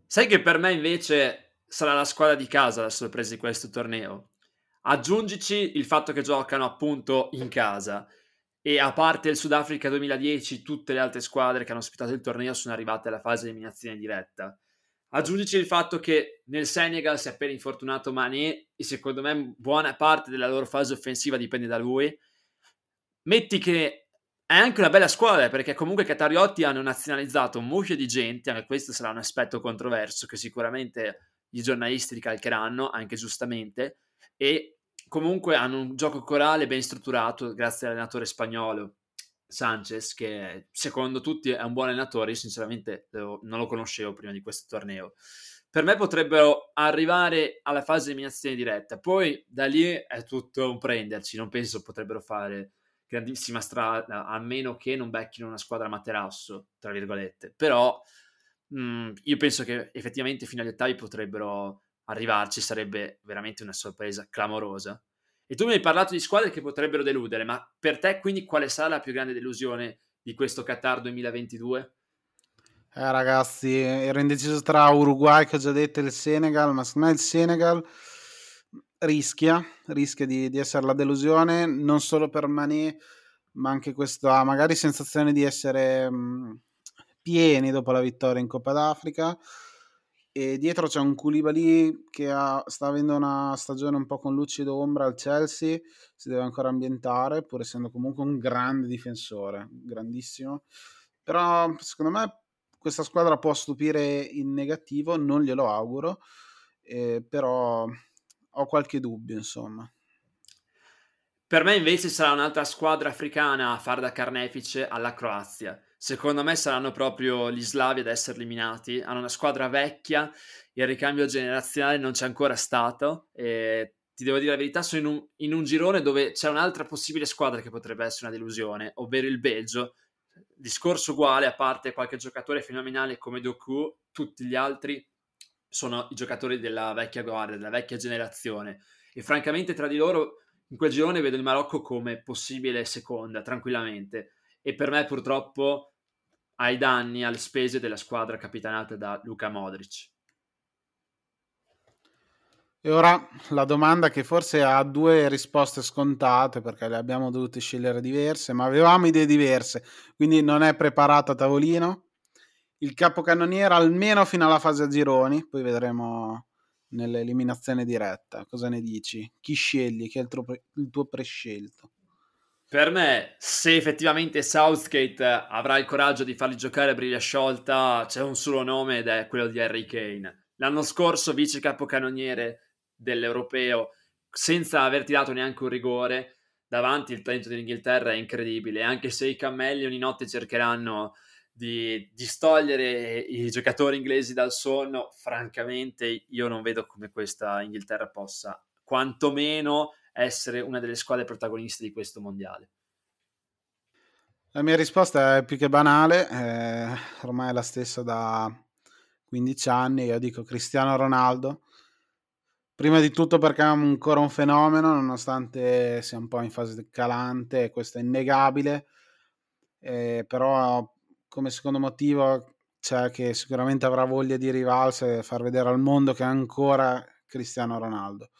Sai che per me invece sarà la squadra di casa la sorpresa di questo torneo. Aggiungici il fatto che giocano appunto in casa e a parte il Sudafrica 2010 tutte le altre squadre che hanno ospitato il torneo sono arrivate alla fase di eliminazione diretta. Aggiungici il fatto che nel Senegal si è appena infortunato Mané e secondo me buona parte della loro fase offensiva dipende da lui. Metti che è anche una bella squadra perché comunque i Catariotti hanno nazionalizzato un mucchio di gente, anche questo sarà un aspetto controverso che sicuramente i giornalisti ricalcheranno, anche giustamente, e comunque hanno un gioco corale ben strutturato grazie all'allenatore spagnolo Sanchez che secondo tutti è un buon allenatore, io sinceramente non lo conoscevo prima di questo torneo. Per me potrebbero arrivare alla fase di eliminazione diretta, poi da lì è tutto un prenderci, non penso potrebbero fare grandissima strada, a meno che non becchino una squadra materasso, tra virgolette. Però mh, mm, io penso che effettivamente fino agli ottavi potrebbero arrivarci, sarebbe veramente una sorpresa clamorosa. E tu mi hai parlato di squadre che potrebbero deludere, ma per te quindi quale sarà la più grande delusione di questo Qatar 2022? Eh, ragazzi, ero indeciso tra Uruguay, che ho già detto, e il Senegal, ma secondo me il Senegal rischia, rischia di, di essere la delusione, non solo per Mané, ma anche questa magari sensazione di essere mh, pieni dopo la vittoria in Coppa d'Africa e dietro c'è un Koulibaly che ha, sta avendo una stagione un po' con luci d'ombra al Chelsea, si deve ancora ambientare, pur essendo comunque un grande difensore, grandissimo. Però secondo me questa squadra può stupire in negativo, non glielo auguro, eh, però ho qualche dubbio, insomma. Per me invece sarà un'altra squadra africana a far da carnefice alla Croazia Secondo me saranno proprio gli slavi ad essere eliminati. Hanno una squadra vecchia, il ricambio generazionale non c'è ancora stato. E ti devo dire la verità, sono in un, in un girone dove c'è un'altra possibile squadra che potrebbe essere una delusione, ovvero il Belgio. discorso uguale, a parte qualche giocatore fenomenale come Doku, tutti gli altri sono i giocatori della vecchia guardia, della vecchia generazione. E francamente tra di loro in quel girone vedo il Marocco come possibile seconda, tranquillamente. E per me purtroppo ai danni, alle spese della squadra capitanata da Luca Modric. E ora la domanda che forse ha due risposte scontate perché le abbiamo dovute scegliere diverse, ma avevamo idee diverse, quindi non è preparato a tavolino. Il capocannoniere almeno fino alla fase a gironi, poi vedremo nell'eliminazione diretta. Cosa ne dici? Chi scegli? Chi è il tuo, il tuo prescelto? Per me, se effettivamente Southgate avrà il coraggio di farli giocare a briglia sciolta, c'è un solo nome ed è quello di Harry Kane. L'anno scorso vice capocannoniere dell'europeo senza aver tirato neanche un rigore davanti il talento dell'Inghilterra è incredibile anche se i cammelli ogni notte cercheranno di distogliere i giocatori inglesi dal sonno francamente io non vedo come questa Inghilterra possa quantomeno essere una delle squadre protagoniste di questo mondiale la mia risposta è più che banale eh, ormai è la stessa da 15 anni io dico Cristiano Ronaldo Prima di tutto perché è ancora un fenomeno, nonostante sia un po' in fase calante, questo è innegabile, eh, però come secondo motivo c'è che sicuramente avrà voglia di rivalsa e far vedere al mondo che è ancora Cristiano Ronaldo.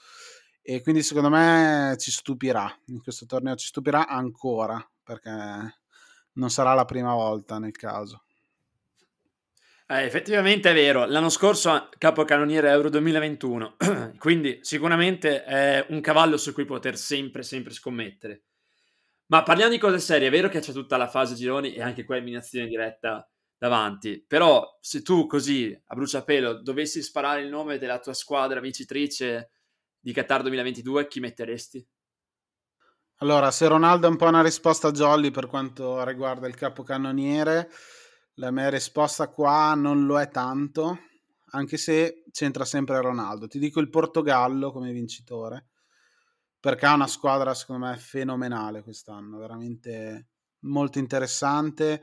E quindi secondo me ci stupirà, in questo torneo ci stupirà ancora, perché non sarà la prima volta nel caso. Eh, effettivamente è vero, l'anno scorso capocannoniere Euro 2021, quindi sicuramente è un cavallo su cui poter sempre, sempre scommettere. Ma parliamo di cose serie, è vero che c'è tutta la fase gironi e anche qua eliminazione diretta davanti, però se tu così a bruciapelo dovessi sparare il nome della tua squadra vincitrice di Qatar 2022, chi metteresti? Allora, se Ronaldo è un po' una risposta jolly per quanto riguarda il capocannoniere, la mia risposta qua non lo è tanto, anche se c'entra sempre Ronaldo. Ti dico il Portogallo come vincitore, perché ha una squadra secondo me fenomenale quest'anno, veramente molto interessante,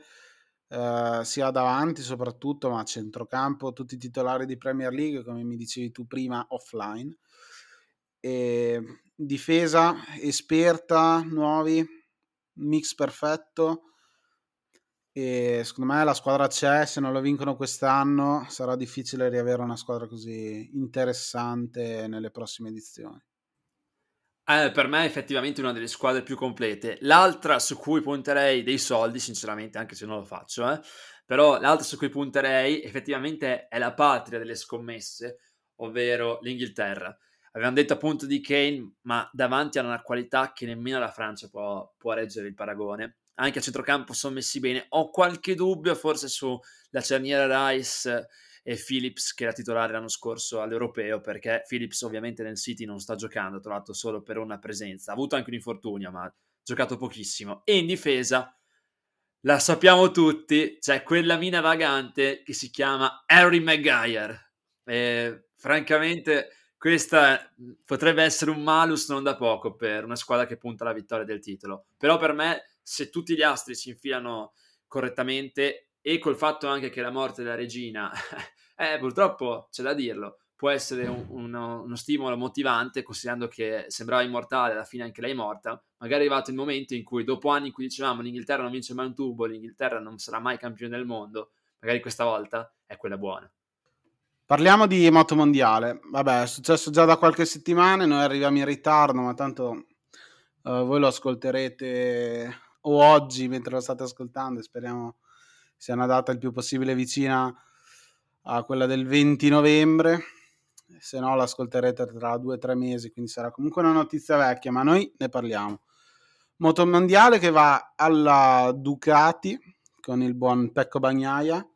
eh, sia davanti soprattutto, ma a centrocampo, tutti i titolari di Premier League, come mi dicevi tu prima, offline. E difesa esperta, nuovi, mix perfetto e secondo me la squadra c'è, se non lo vincono quest'anno sarà difficile riavere una squadra così interessante nelle prossime edizioni. Eh, per me è effettivamente una delle squadre più complete. L'altra su cui punterei dei soldi, sinceramente, anche se non lo faccio, eh, però l'altra su cui punterei effettivamente è la patria delle scommesse, ovvero l'Inghilterra. Avevamo detto appunto di Kane, ma davanti a una qualità che nemmeno la Francia può, può reggere il paragone anche a centrocampo sono messi bene. Ho qualche dubbio forse sulla cerniera Rice e Phillips che era titolare l'anno scorso all'Europeo perché Phillips ovviamente nel City non sta giocando, ha trovato solo per una presenza. Ha avuto anche un infortunio ma ha giocato pochissimo. E in difesa, la sappiamo tutti, c'è quella mina vagante che si chiama Harry Maguire. E, francamente questa potrebbe essere un malus non da poco per una squadra che punta alla vittoria del titolo. Però per me se tutti gli astri si infilano correttamente e col fatto anche che la morte della regina, eh, purtroppo c'è da dirlo, può essere un, uno, uno, stimolo motivante, considerando che sembrava immortale, alla fine anche lei è morta. Magari è arrivato il momento in cui, dopo anni in cui dicevamo l'Inghilterra non vince mai un tubo, l'Inghilterra non sarà mai campione del mondo, magari questa volta è quella buona. Parliamo di moto mondiale. Vabbè, è successo già da qualche settimana, noi arriviamo in ritardo, ma tanto uh, voi lo ascolterete o oggi mentre lo state ascoltando, speriamo sia una data il più possibile vicina a quella del 20 novembre, se no l'ascolterete tra due o tre mesi, quindi sarà comunque una notizia vecchia, ma noi ne parliamo. Moto mondiale che va alla Ducati con il buon Pecco Bagnaia,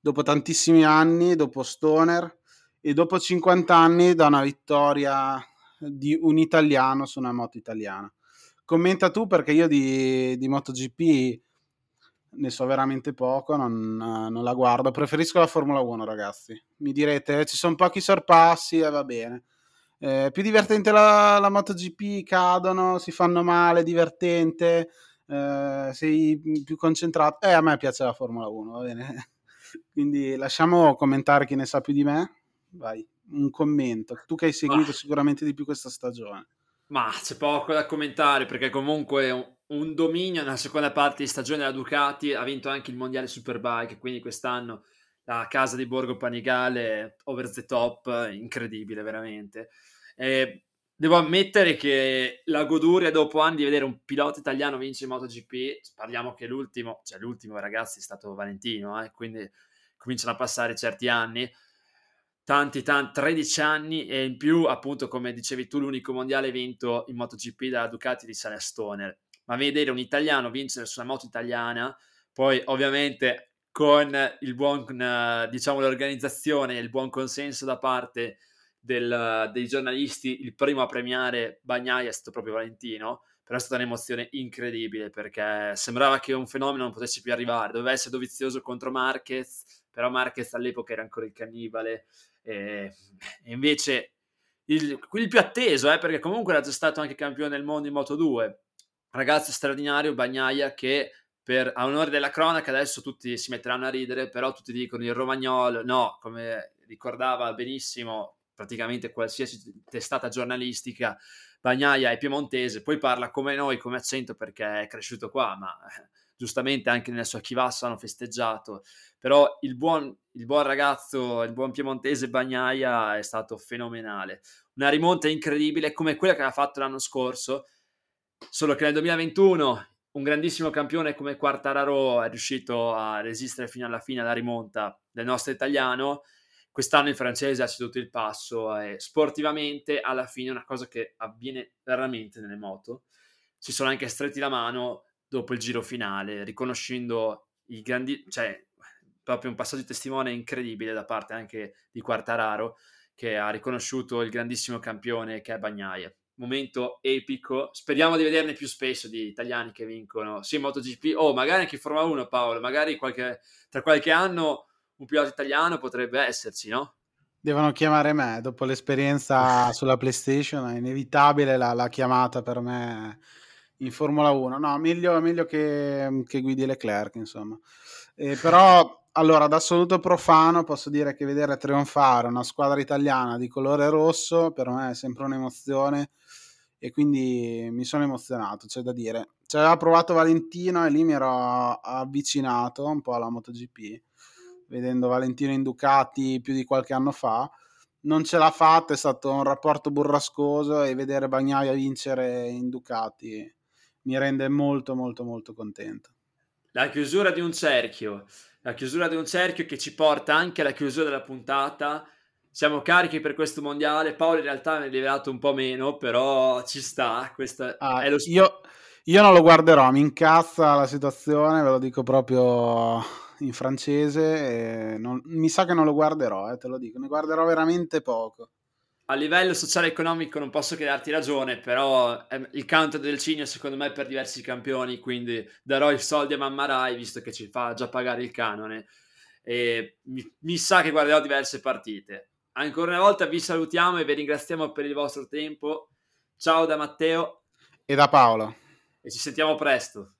dopo tantissimi anni, dopo Stoner e dopo 50 anni da una vittoria di un italiano su una moto italiana commenta tu perché io di, di MotoGP ne so veramente poco, non, non, la guardo. Preferisco la Formula 1, ragazzi. Mi direte, ci sono pochi sorpassi e va bene. Eh, più divertente la, la, MotoGP, cadono, si fanno male, divertente. eh, sei più concentrato. Eh, a me piace la Formula 1, va bene. Quindi lasciamo commentare chi ne sa più di me. Vai, un commento. Tu che hai seguito ah. sicuramente di più questa stagione. Ma c'è poco da commentare perché comunque un, un dominio nella seconda parte di stagione della Ducati ha vinto anche il mondiale Superbike, quindi quest'anno la casa di Borgo Panigale over the top, incredibile veramente. E devo ammettere che la goduria dopo anni di vedere un pilota italiano vincere in MotoGP, parliamo che l'ultimo, cioè l'ultimo ragazzi è stato Valentino, eh, quindi cominciano a passare certi anni, tanti, tanti, 13 anni e in più appunto come dicevi tu l'unico mondiale vinto in MotoGP dalla Ducati di Sale Stoner, ma vedere un italiano vincere sulla moto italiana, poi ovviamente con il buon, diciamo, l'organizzazione e il buon consenso da parte del, dei giornalisti, il primo a premiare Bagnaia è stato proprio Valentino, però è stata un'emozione incredibile perché sembrava che un fenomeno non potesse più arrivare, doveva essere dovizioso contro Marquez, però Marquez all'epoca era ancora il cannibale e, e invece il, il, più atteso, eh, perché comunque era già stato anche campione del mondo in Moto 2, ragazzo straordinario Bagnaia che per, a onore della cronaca adesso tutti si metteranno a ridere, però tutti dicono il romagnolo, no, come ricordava benissimo praticamente qualsiasi testata giornalistica, Bagnaia è piemontese, poi parla come noi, come accento perché è cresciuto qua, ma eh, giustamente anche nella sua chivassa hanno festeggiato, però il buon, il buon ragazzo, il buon piemontese Bagnaia è stato fenomenale, una rimonta incredibile come quella che aveva fatto l'anno scorso, solo che nel 2021 un grandissimo campione come Quartararo è riuscito a resistere fino alla fine alla rimonta del nostro italiano. Quest'anno il francese ha ceduto il passo e sportivamente alla fine è una cosa che avviene raramente nelle moto. Si sono anche stretti la mano dopo il giro finale, riconoscendo i grandi, cioè proprio un passaggio di testimone incredibile da parte anche di Quartararo che ha riconosciuto il grandissimo campione che è Bagnaia momento epico. Speriamo di vederne più spesso di italiani che vincono in MotoGP o oh, magari anche in Formula 1, Paolo. Magari qualche, tra qualche anno un pilota italiano potrebbe esserci, no? Devono chiamare me dopo l'esperienza sulla PlayStation. È inevitabile la, la, chiamata per me in Formula 1. No, meglio, meglio che, che guidi Leclerc, insomma. Eh, però allora, da assoluto profano posso dire che vedere trionfare una squadra italiana di colore rosso per me è sempre un'emozione e quindi mi sono emozionato, c'è da dire. Ci aveva provato Valentino e lì mi ero avvicinato un po' alla MotoGP, vedendo Valentino in Ducati più di qualche anno fa. Non ce l'ha fatta, è stato un rapporto burrascoso e vedere Bagnaia vincere in Ducati mi rende molto molto molto contento. La chiusura di un cerchio, la chiusura di un cerchio che ci porta anche alla chiusura della puntata siamo carichi per questo mondiale. Paolo in realtà mi ha rivelato un po' meno, però ci sta. Ah, lo... io, io, non lo guarderò, mi incazza la situazione, ve lo dico proprio in francese. Non, mi sa che non lo guarderò, eh, te lo dico, ne guarderò veramente poco. A livello sociale e economico non posso che darti ragione, però eh, il canto del Cigno secondo me è per diversi campioni, quindi darò i soldi a Mamma Rai visto che ci fa già pagare il canone. E mi, mi sa che guarderò diverse partite Ancora una volta vi salutiamo e vi ringraziamo per il vostro tempo. Ciao da Matteo e da Paolo. E ci sentiamo presto.